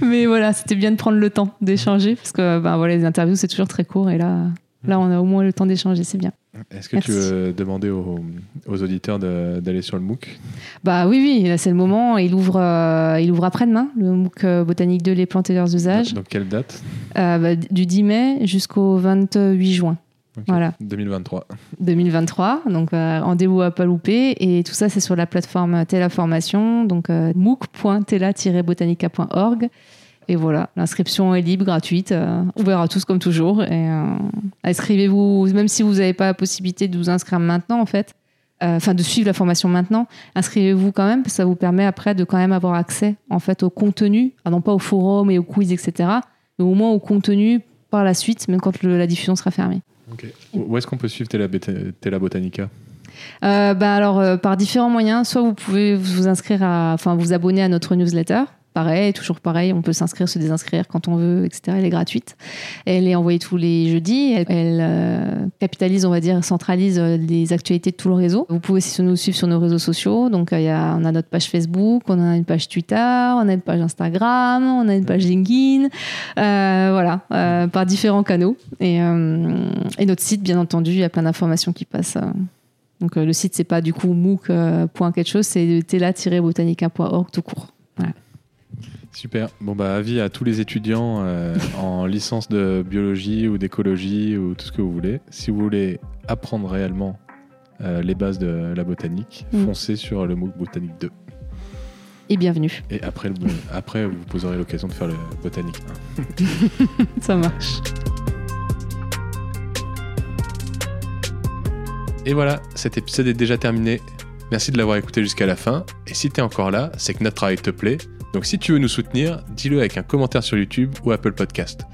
S2: mais voilà, c'était bien de prendre le temps d'échanger parce que ben, voilà, les interviews, c'est toujours très court et là, là, on a au moins le temps d'échanger, c'est bien.
S3: Est-ce que
S2: Merci.
S3: tu veux demander aux, aux auditeurs d'aller sur le MOOC?
S2: Bah oui, oui, c'est le moment. Il ouvre, euh, il ouvre après-demain, le MOOC euh, Botanique 2, les plantes et leurs usages,
S3: Donc quelle date?
S2: Euh, bah, du 10 mai jusqu'au 28 juin. Voilà.
S3: 2023.
S2: 2023, donc euh, rendez-vous à pas louper. Et tout ça, c'est sur la plateforme Tela Formation, donc euh, mooc.tela-botanica.org. Et voilà, l'inscription est libre, gratuite, euh, ouverte à tous comme toujours. Et euh, inscrivez-vous, même si vous n'avez pas la possibilité de vous inscrire maintenant, en fait, euh, enfin de suivre la formation maintenant, inscrivez-vous quand même, parce que ça vous permet après de quand même avoir accès en fait au contenu, ah non pas au forum et au quiz, etc., mais au moins au contenu par la suite, même quand le- la diffusion sera fermée.
S3: Où où est-ce qu'on peut suivre Tela, Botanica
S2: Euh, bah alors, euh, par différents moyens, soit vous pouvez vous inscrire enfin, vous abonner à notre newsletter. Pareil, toujours pareil, on peut s'inscrire, se désinscrire quand on veut, etc. Elle est gratuite. Elle est envoyée tous les jeudis. Elle, euh, capitalise, on va dire, centralise euh, les actualités de tout le réseau. Vous pouvez aussi nous suivre sur nos réseaux sociaux. Donc, il y a, on a notre page Facebook, on a une page Twitter, on a une page Instagram, on a une page LinkedIn. voilà, par différents canaux. Et, notre site, bien entendu, il y a plein d'informations qui passent. Donc le site, c'est pas du coup mooc. quelque chose, c'est tela-botanica.org tout court.
S3: Super. Bon, bah, avis à tous les étudiants euh, en licence de biologie ou d'écologie ou tout ce que vous voulez. Si vous voulez apprendre réellement euh, les bases de la botanique, mm. foncez sur le MOOC Botanique 2.
S2: Et bienvenue.
S3: Et après, le, après vous poserez l'occasion de faire le Botanique
S2: 1. Ça marche.
S3: Et voilà, cet épisode est déjà terminé. Merci de l'avoir écouté jusqu'à la fin. Et si tu es encore là, c'est que notre travail te plaît donc si tu veux nous soutenir, dis-le avec un commentaire sur YouTube ou Apple Podcast.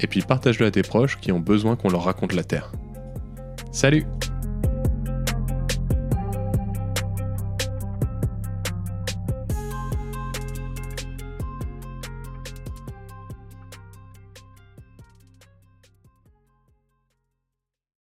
S3: Et puis partage-le à tes proches qui ont besoin qu'on leur raconte la Terre. Salut